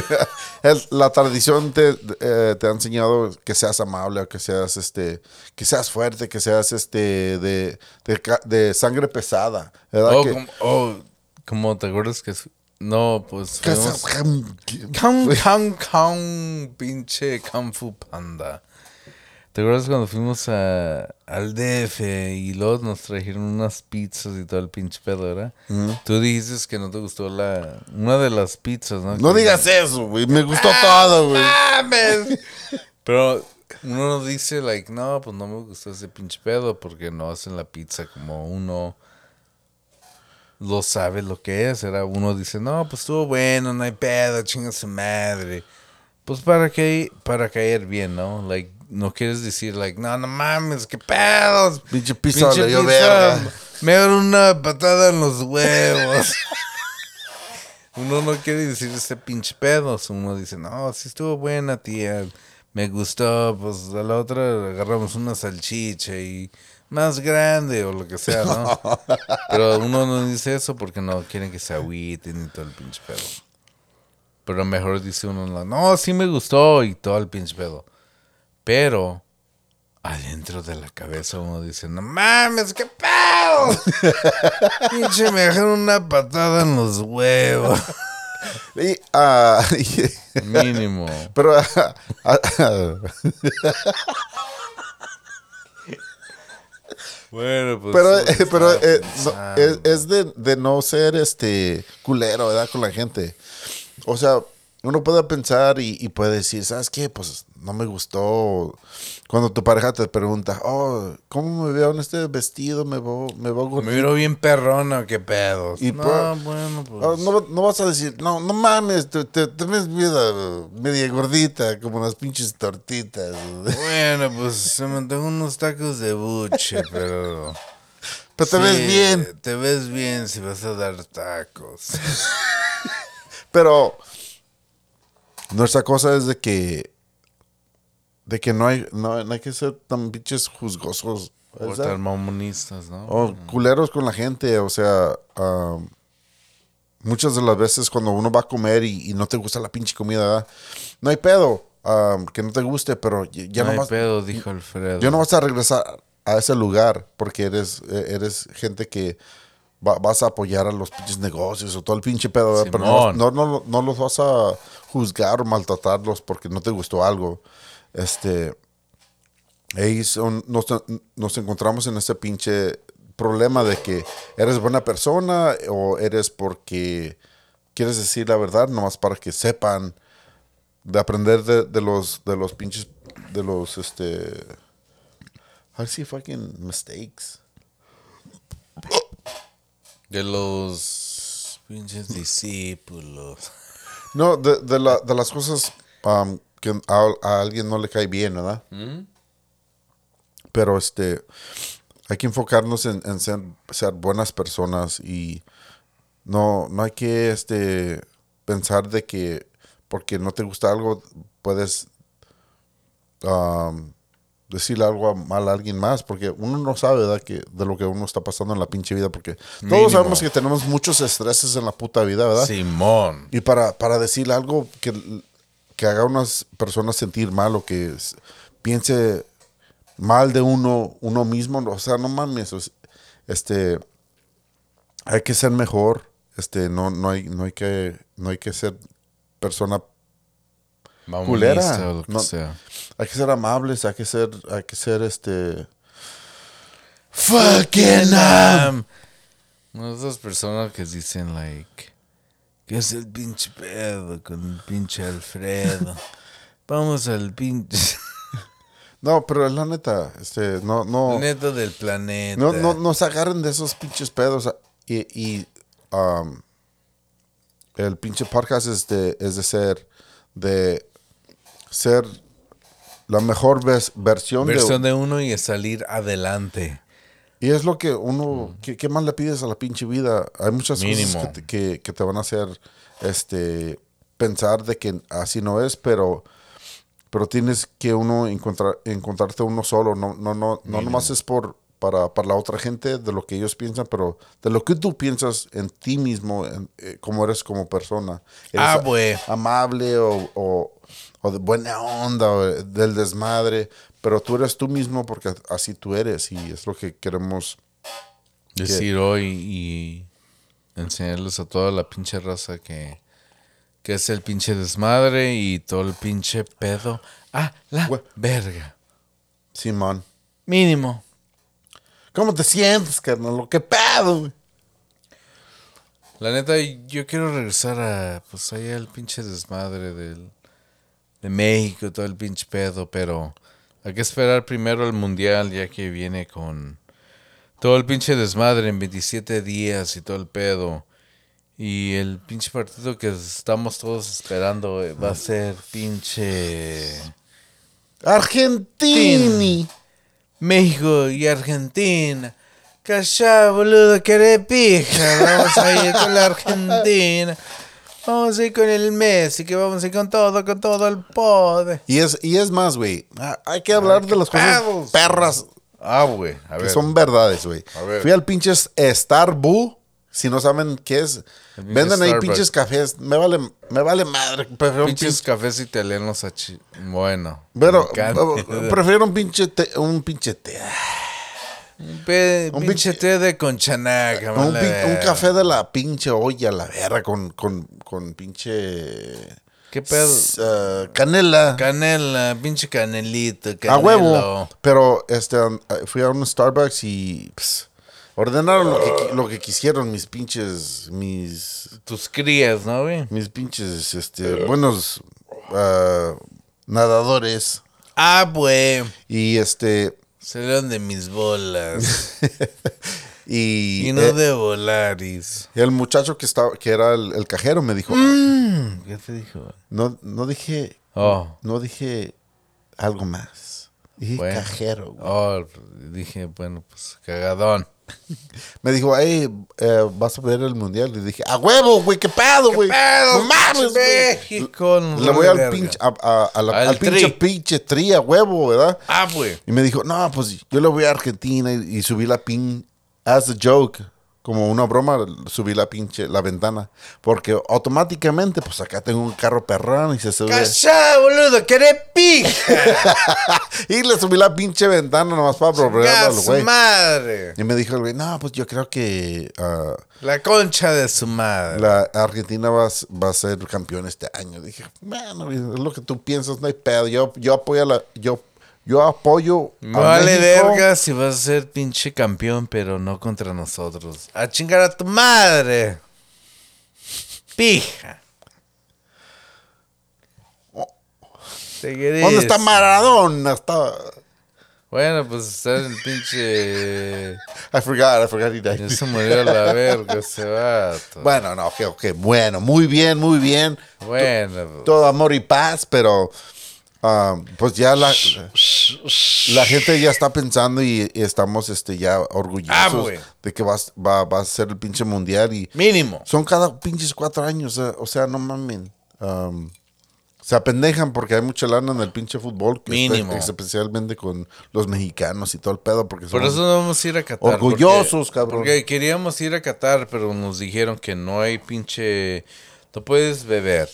el- la tradición te, eh, te ha enseñado que seas amable, que seas este, que seas fuerte, que seas este de, de, sangre pesada, ¿verdad? Oh, Que- como, oh, como te acuerdas que... No, pues que fuimos... seas- Kung, kung, kung, pinche Kung Fu Panda. ¿Te acuerdas cuando fuimos a, al DF y luego nos trajeron unas pizzas y todo el pinche pedo, ¿verdad? Tú dijiste que no te gustó la... Una de las pizzas, ¿no? No Que- digas eso, güey. Me gustó todo, güey. mames. Pero uno no dice, like, no, pues no me gustó ese pinche pedo porque no hacen la pizza como uno lo sabe lo que es. Era uno dice, no, pues estuvo bueno, no hay pedo, chinga su madre. Pues para que para caer bien, ¿no? Like, no quieres decir, like, no, no mames, qué pedos. Pinche pizza Pinche le dio pizza, verga. Me dieron una patada en los huevos. Uno no quiere decir ese pinche pedo. Uno dice, no, sí estuvo buena, tía. Me gustó. Pues a la otra agarramos una salchicha y más grande o lo que sea, ¿no? Pero uno no dice eso porque no quieren que se agüiten y todo el pinche pedo. Pero mejor dice uno, no, sí me gustó y todo el pinche pedo. Pero adentro de la cabeza uno dice, no mames, qué pedo. Pinche, me dejaron una patada en los huevos. Y, y- Mínimo. pero ah, ah, Bueno, pues. pero, eh, pero eh, no, pensando. es, es de, de no ser este culero, ¿verdad? Con la gente. O sea, uno puede pensar y, y puede decir, ¿sabes qué? Pues no me gustó. Cuando tu pareja te pregunta, oh, ¿cómo me veo en este vestido? Me veo, me veo Me miro bien perrona, qué pedos. Y no, por- bueno, pues. No, no vas a decir, no, no mames, te, te, te ves media, media gordita, como las pinches tortitas. Bueno, pues se me antojó unos tacos de buche, pero. Pero te ves bien. Te ves bien si vas a dar tacos. Pero nuestra cosa es de que de que no hay no, no hay que ser tan pinches juzgosos o tan mamonistas, ¿no? o culeros con la gente o sea muchas de las veces cuando uno va a comer y, y no te gusta la pinche comida ¿verdad? no hay pedo que no te guste pero ya, ya no hay nomás- pedo, dijo Alfredo. ya no vas a regresar a ese lugar porque eres eh, eres gente que va- vas a apoyar a los pinches negocios o todo el pinche pedo, pero no, no, no, no los vas a juzgar o maltratarlos porque no te gustó algo. Este, ahí son- nos, nos encontramos en ese pinche problema de que eres buena persona o eres porque quieres decir la verdad nomás para que sepan de aprender de, de los de los pinches de los este I see fucking mistakes. De los pinches discípulos. No, de, de, la- de las cosas um, que a, a alguien no le cae bien, ¿verdad? Pero este, hay que enfocarnos en, en ser, ser buenas personas y no, no hay que este, pensar de que porque no te gusta algo puedes um, decirle algo mal a alguien más, porque uno no sabe ¿verdad? Que, de lo que uno está pasando en la pinche vida, porque Mínimo. todos sabemos que tenemos muchos estreses en la puta vida, ¿verdad? Simón. Y para, para decirle algo que, que haga a unas personas sentir mal o que piense mal de uno, uno mismo, o sea, no mames, este, hay que ser mejor, este, no, no hay, no hay que, no hay que ser persona, Culera. Mamonista o lo que No. sea. hay que ser amables, hay que ser, hay que ser, este, fucking am- Um, esas personas que dicen, like, ¿qué es el pinche pedo con el pinche Alfredo? Vamos al pinche No, pero la neta, este, no, no. neto del planeta. No, no, no se agarren de esos pinches pedos. Y, y, um, el pinche podcast es de, es de ser, de ser la mejor ves- versión, Versión de... de uno y salir adelante. Y es lo que uno, ¿qué, qué más le pides a la pinche vida? Hay muchas Mínimo. cosas que te, que, que te van a hacer este, pensar de que así no es, pero... Pero tienes que uno encontrar, encontrarte uno solo. No, no, no, no nomás es por para, para la otra gente de lo que ellos piensan, pero de lo que tú piensas en ti mismo, en, eh, cómo eres como persona. ¿Eres Ah, a- güey. Amable o, o, o de buena onda o del desmadre, pero tú eres tú mismo porque así tú eres y es lo que queremos. Decir hoy y enseñarles a toda la pinche raza que, que es el pinche desmadre y todo el pinche pedo. Ah, la verga. Simón. Mínimo. ¿Cómo te sientes, carnal? ¿Qué pedo? güey? La neta, yo quiero regresar a, pues allá el pinche desmadre del, de México, todo el pinche pedo, pero hay que esperar primero el mundial ya que viene con todo el pinche desmadre en 27 días y todo el pedo. Y el pinche partido que estamos todos esperando eh, va a ser pinche Argentini. México y Argentina. Callá, boludo, que eres pija. Vamos a ir con la Argentina. Vamos a ir con el Messi, que vamos a ir con todo, con todo el pod. Y es, y es más, güey. ah, Hay que hablar de las cosas perras Ah, güey, a que ver. son verdades, güey. Fui al pinches Starbucks. Si no saben qué es, pinche venden ahí pinches cafés. Me vale, me vale madre. Prefiero Pinches pinche. cafés italianos a chi- Bueno. Pero prefiero un pinche té. Un pinche té. Un, pe- un pinche té de conchanaca. Un, un café de la pinche olla, la verga, con, con, con pinche. ¿Qué pedo? ah, canela. Canela, pinche canelito. A canelo. huevo. Pero este, um, fui a un Starbucks y ps, ordenaron lo que, qui- lo que quisieron mis pinches, mis, Tus crías, ¿no, güey? mis pinches, este, buenos ah, nadadores. Ah, güey. Y este, Salieron de mis bolas. y, y no eh, de volaris. el muchacho que estaba, que era el, el cajero me dijo, Mm, ¿Qué te dijo? no, no dije, Oh, no dije algo más. Dije Bueno. cajero. güey. oh, dije, bueno, pues cagadón. Me dijo, hey, eh, ¿vas a ver el mundial? Le dije, a huevo, güey, qué pedo, güey. No mames. México, Le voy al pinche, a, a- a la- Al al pinche pinche tri a huevo, ¿verdad? Ah, güey. Y me dijo, no, pues yo le voy a Argentina y, y subí la pin, as a joke, como una broma, subí la pinche, la ventana. Porque automáticamente, pues acá tengo un carro perrón y se sube. Cachá, boludo, que eres pija. y le subí la pinche ventana nomás para probarlo al güey. madre. Y me dijo el güey, no, pues yo creo que ah, La concha de su madre. la Argentina va, va a ser campeón este año. Dije, bueno, es lo que tú piensas, no hay pedo. Yo, yo apoyo a la, yo, yo apoyo a vale México. verga si vas a ser pinche campeón, pero no contra nosotros. A chingar a tu madre. Pija. ¿Dónde está Maradona? Está... Bueno, pues está en el pinche. I forgot, I forgot he died. Ya se murió a la verga ese vato. Bueno, no, ok, ok, bueno, muy bien, muy bien. Bueno, pues. Todo amor y paz, pero ah, pues ya la, la gente ya está pensando y, y estamos este, ya Ah, orgullosos güey. de que va, va, va a ser el pinche mundial y Mínimo. son cada pinches cuatro años, o sea, o sea, no mamen. Um, se apendejan porque hay mucha lana en el pinche fútbol, que está- Mínimo. especialmente con los mexicanos y todo el pedo, porque Por eso no vamos a ir a Qatar. Orgullosos, porque- cabrón. Porque queríamos ir a Qatar, pero nos dijeron que no hay pinche. No puedes beber.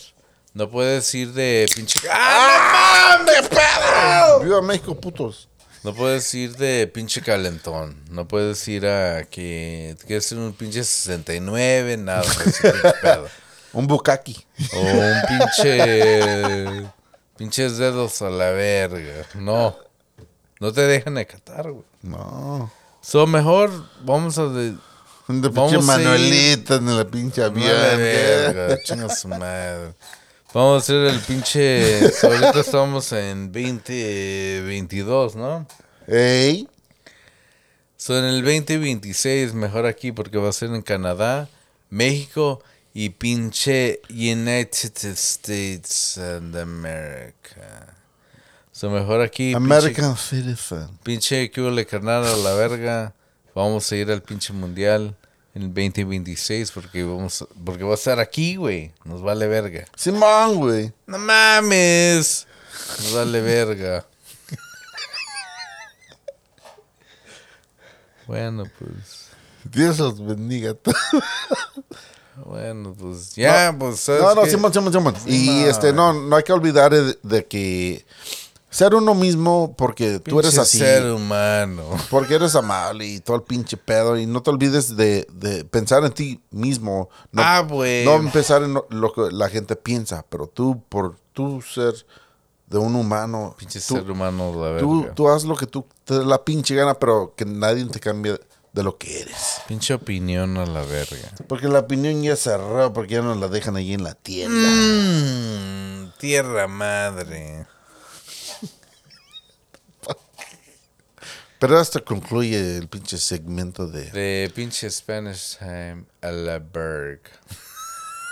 No puedes ir de pinche. ¡Ah, no mames, pedo! ¡Viva México, putos! No puedes ir de pinche calentón. No puedes ir a que. Que es un pinche 69, nada. pedo. Un bukaki. O un pinche. Pinches dedos a la verga. No. No te dejan de Qatar, güey. No. So, mejor vamos a. de- De Vamos pinche Manuelita en el pinche avión. Vale verga, chinga su madre. Vamos a hacer el pinche. ahorita estamos en 2022, ¿no? Ey. So, en el 2026, mejor aquí porque va a ser en Canadá, México y pinche United States and America. So, mejor aquí. American Citizen. Pinche, pinche que huele carnal a la verga. Vamos a ir al pinche mundial en el 2026 porque vamos porque va a estar aquí, güey. Nos vale verga. Simón, güey. No mames. Nos vale verga. Bueno, pues. Dios los bendiga. Bueno, pues. Ya, pues. ¿sabes No, no? Simón, Simón, Simón. Y este, no, no hay que olvidar de, de que ser uno mismo porque tú eres Pinche así. ser humano. Porque eres amable y todo el pinche pedo. Y no te olvides de, de pensar en ti mismo. No, ah, güey. no pensar en lo, que la gente piensa. Pero tú, por tú ser de un humano. Pinche tú, ser humano, la verga. tú, tú haz lo que tú te dé la pinche gana, pero que nadie te cambie de lo que eres. Pinche opinión a la verga. Porque la opinión ya cerró, porque ya no la dejan allí en la tienda. Mmm, tierra madre. Pero hasta concluye el pinche segmento de... De pinche Spanish time a la verga.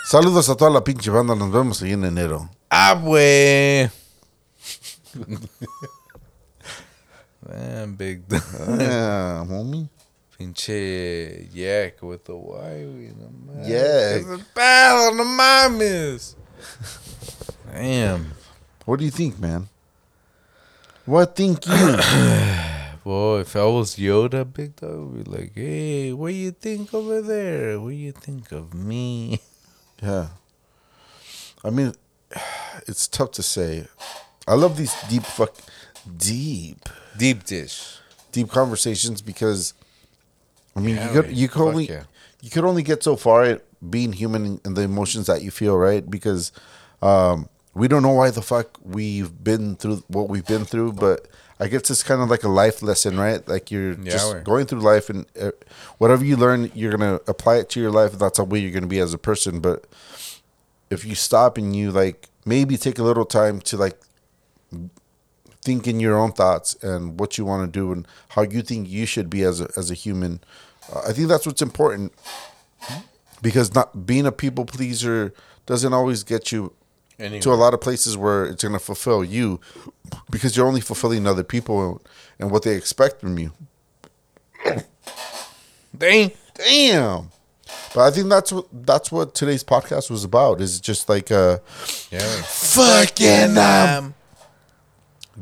Saludos a toda la pinche banda, nos vemos ahí en enero. Ah, güey. Damn, big dog. Ah, homie. Pinche yak with the Y, güey. No mames. Es pedo, no mames. Damn. What do you think, man? What think you? Boy, if I was Yoda, big dog, I'd be like, hey, what do you think over there? What do you think of me? yeah. I mean, it's tough to say. I love these deep fuck deep Deep dish. deep conversations because I mean Yeah, you could man. you could only yeah. you could only get so far at being human and the emotions that you feel, right? Because um, we don't know why the fuck we've been through what we've been through, but I guess it's kind of like a life lesson, right? Like you're Yeah, just wey. going through life, and uh, whatever you learn, you're gonna apply it to your life. That's how way you're gonna be as a person. But if you stop and you like maybe take a little time to like think in your own thoughts and what you want to do and how you think you should be as a as a human. Uh, I think that's what's important because not being a people pleaser doesn't always get you Anyway. to a lot of places where it's going to fulfill you because you're only fulfilling other people and what they expect from you. Dang. Damn. But I think that's what that's what today's podcast was about. Is just like uh Yeah. fucking um,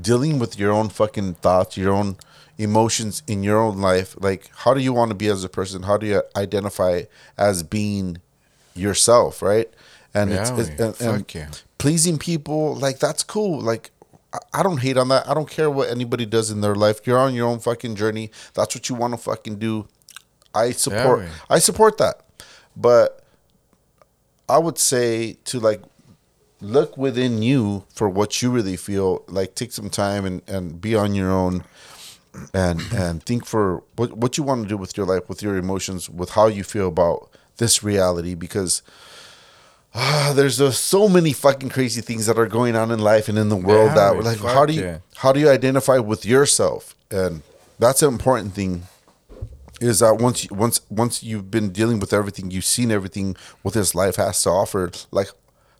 dealing with your own fucking thoughts, your own emotions in your own life. Like, how do you want to be as a person? How do you identify as being yourself, right? And it's, Yeah, it's and, yeah. pleasing people, like that's cool. Like, I- don't hate on that. I don't care what anybody does in their life. You're on your own fucking journey. That's what you want to fucking do. I support. man. I support that, but I would say to like look within you for what you really feel like take some time and, and be on your own and and think for what what you want to do with your life with your emotions with how you feel about this reality because ah, there's just so many fucking crazy things that are going on in life and in the world Yeah, that man, like how do you yeah. how do you identify with yourself and that's an important thing is that once you, once once you've been dealing with everything, you've seen everything what this life has to offer. Like,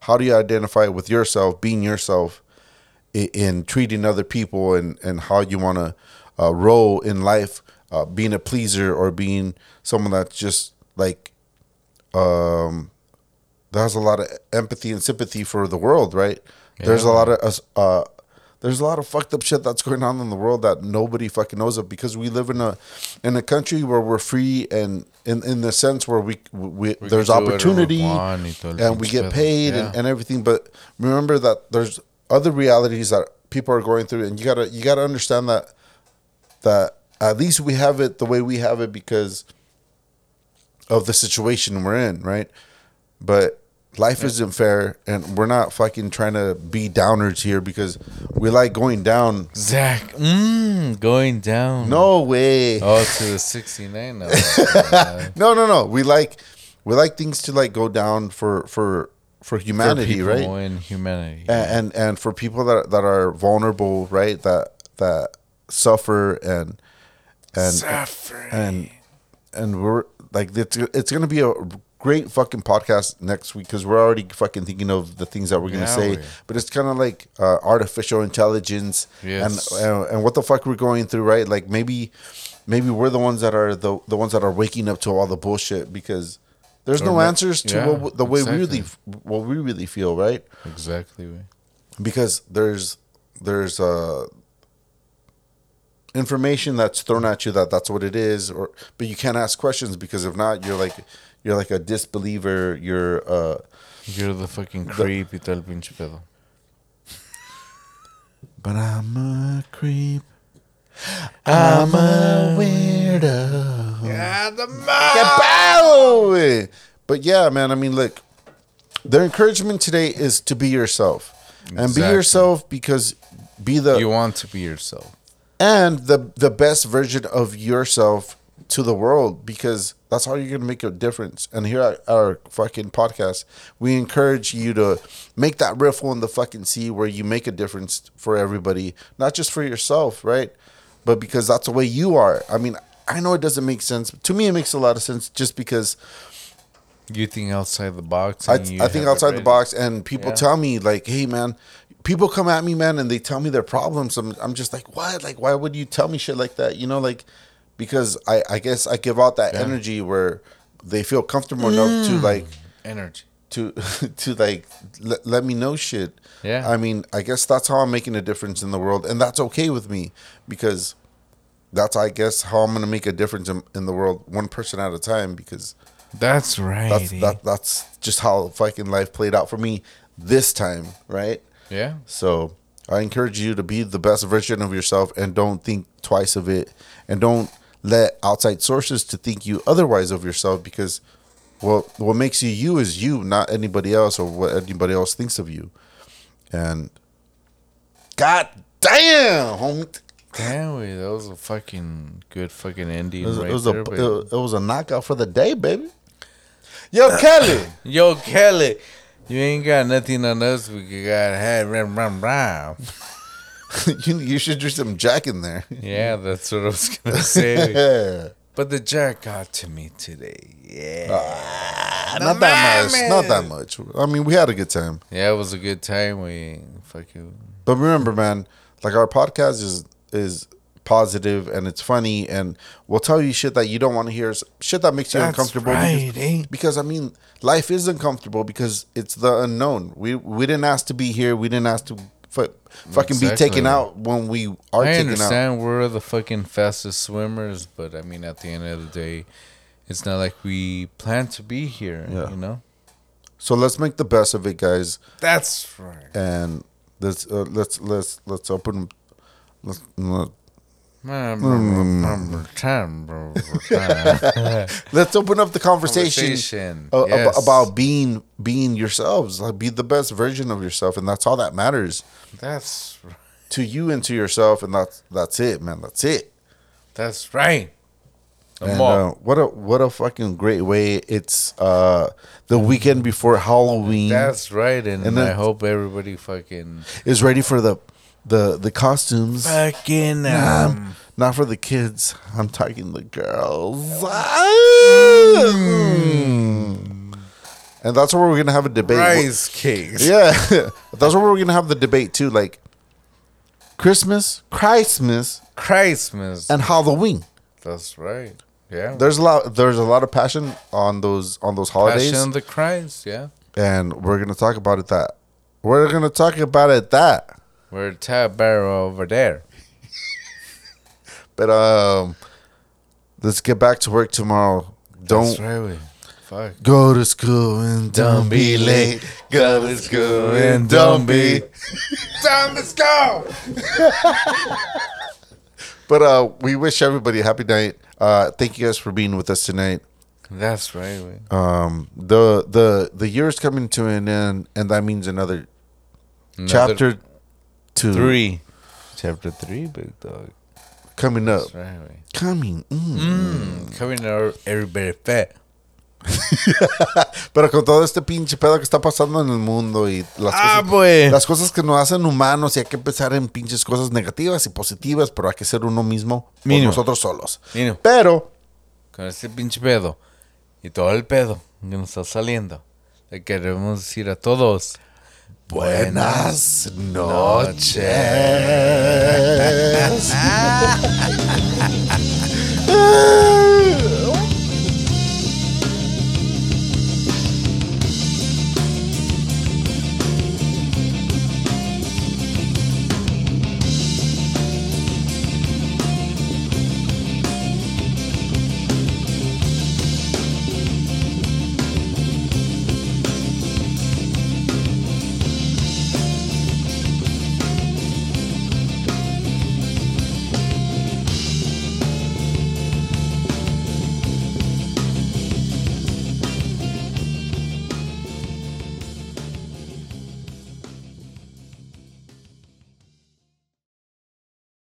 how do you identify with yourself, being yourself, in, in treating other people, and and how you want to uh, roll in life, uh, being a pleaser or being someone that's just like, um, that has a lot of empathy and sympathy for the world, right? There's a lot of us. Uh, there's a lot of fucked up shit that's going on in the world that nobody fucking knows of because we live in a in a country where we're free and in in the sense where we, we, We there's can do whatever we opportunity want y todo el and we get paid and, Yeah. and everything but remember that there's other realities that people are going through and you gotta you gotta understand that that at least we have it the way we have it because of the situation we're in right but life isn't fair and we're not fucking trying to be downers here because we like going down Zach, mm, going down. no way Oh, to the 69 now. Uh, no no no we like we like things to like go down for for for humanity people right in humanity. and, and and for people that that are vulnerable right that that suffer and and Suffering. and and we're like it's it's gonna be a great fucking podcast next week because we're already fucking thinking of the things that we're gonna Yeah, say. we- but it's kind of like uh, artificial intelligence Yes. and, and and what the fuck we're going through right? Like maybe maybe we're the ones that are the the ones that are waking up to all the bullshit because there's Or no answers to yeah, what, the way we really what we really feel right? Exactly. because there's there's uh information that's thrown at you that that's what it is or but you can't ask questions because if not you're like you're like a disbeliever you're uh You're the fucking creep y todo el pinche pedo. but i'm a creep i'm a weirdo Yeah, the Kapow! but yeah man i mean look the encouragement today is to be yourself and be yourself because be the You want to be yourself. and the the best version of yourself to the world because that's how you're gonna make a difference. And here at our fucking podcast, we encourage you to make that riffle in the fucking sea where you make a difference for everybody, not just for yourself, right? But because that's the way you are. I mean, I know it doesn't make sense. To me, it makes a lot of sense just because You think outside the box. I, I think outside the box, and people Yeah. tell me like, "Hey, man." People come at me, man, and they tell me their problems. I'm, I'm just like, what? Like, why would you tell me shit like that? You know, like, because I, I guess I give out that Yeah. energy where they feel comfortable enough to mm. like, Energy. to, to like, let, let me know shit. Yeah. I mean, I guess that's how I'm making a difference in the world, and that's okay with me because that's, I guess, how I'm gonna make a difference in, in the world, one person at a time. Because That's right. that's that, that's just how fucking life played out for me this time, right? yeah. So I encourage you to be the best version of yourself and don't think twice of it and don't let outside sources to think you otherwise of yourself because well what makes you you is you, not anybody else or what anybody else thinks of you. And God damn, homie. Damn, that was a fucking good fucking ending It was, right it was there. a baby. it was a knockout for the day, baby. Yo, Kelly. Yo, Kelly, you ain't got nothing on us. We got had ram ram ram. you, you should do some jack in there. Yeah, that's what I was gonna say. But the jack got to me today. Yeah, Ah, not that much. Not that much. I mean, we had a good time. yeah, it was a good time. We fucking But remember, man, like our podcast is is positive and it's funny and we'll tell you shit that you don't want to hear, shit that makes you That's uncomfortable. right, because, eh? because I mean, life is uncomfortable because it's the unknown. We we didn't ask to be here. We didn't ask to fu- fucking be taken out when we are I taken out. understand we're the fucking fastest swimmers, but I mean, at the end of the day, it's not like we plan to be here. Yeah. You know. So let's make the best of it, guys, That's right. and let's uh, let's let's let's open. Let's, let- let's open up the conversation, Conversation, uh, ab- yes. about being being yourselves. Like be the best version of yourself, and that's all that matters That's right. to you and to yourself. And that's that's it, man. That's it. That's right. And, uh, what a what a fucking great way! It's uh, the weekend before Halloween. That's right, and, And I hope everybody fucking is ready for the the the costumes. fucking Um, not for the kids. I'm talking the girls. Mm. And that's where we're gonna have a debate. rice cakes. Yeah, that's where we're gonna have the debate too. Like Christmas, Christmas, Christmas. and Halloween. That's right. Yeah. There's a lot. There's a lot of passion on those on those holidays, Passion of the Christ. Yeah. and we're gonna talk about it. That we're gonna talk about it. That. We're tab barrel over there. But um, let's get back to work tomorrow. Don't That's right. Fuck. go to school and don't be late. Go to school and don't be. Time, let's go. But uh, we wish everybody a happy night. Uh, thank you guys for being with us tonight. That's right. We. Um, the the the year is coming to an end, and that means another, chapter three. Chapter three, big dog. coming up. Right. Coming. mm. Mm, coming out, everybody fat. Pero con todo este pinche pedo que está pasando en el mundo y las Ah, cosas, pues. las cosas que nos hacen humanos y hay que pensar en pinches cosas negativas y positivas, pero hay que ser uno mismo por Mínimo. nosotros solos. Mínimo. Pero Con este pinche pedo y todo el pedo que nos está saliendo, le queremos decir a todos. Buenas noches.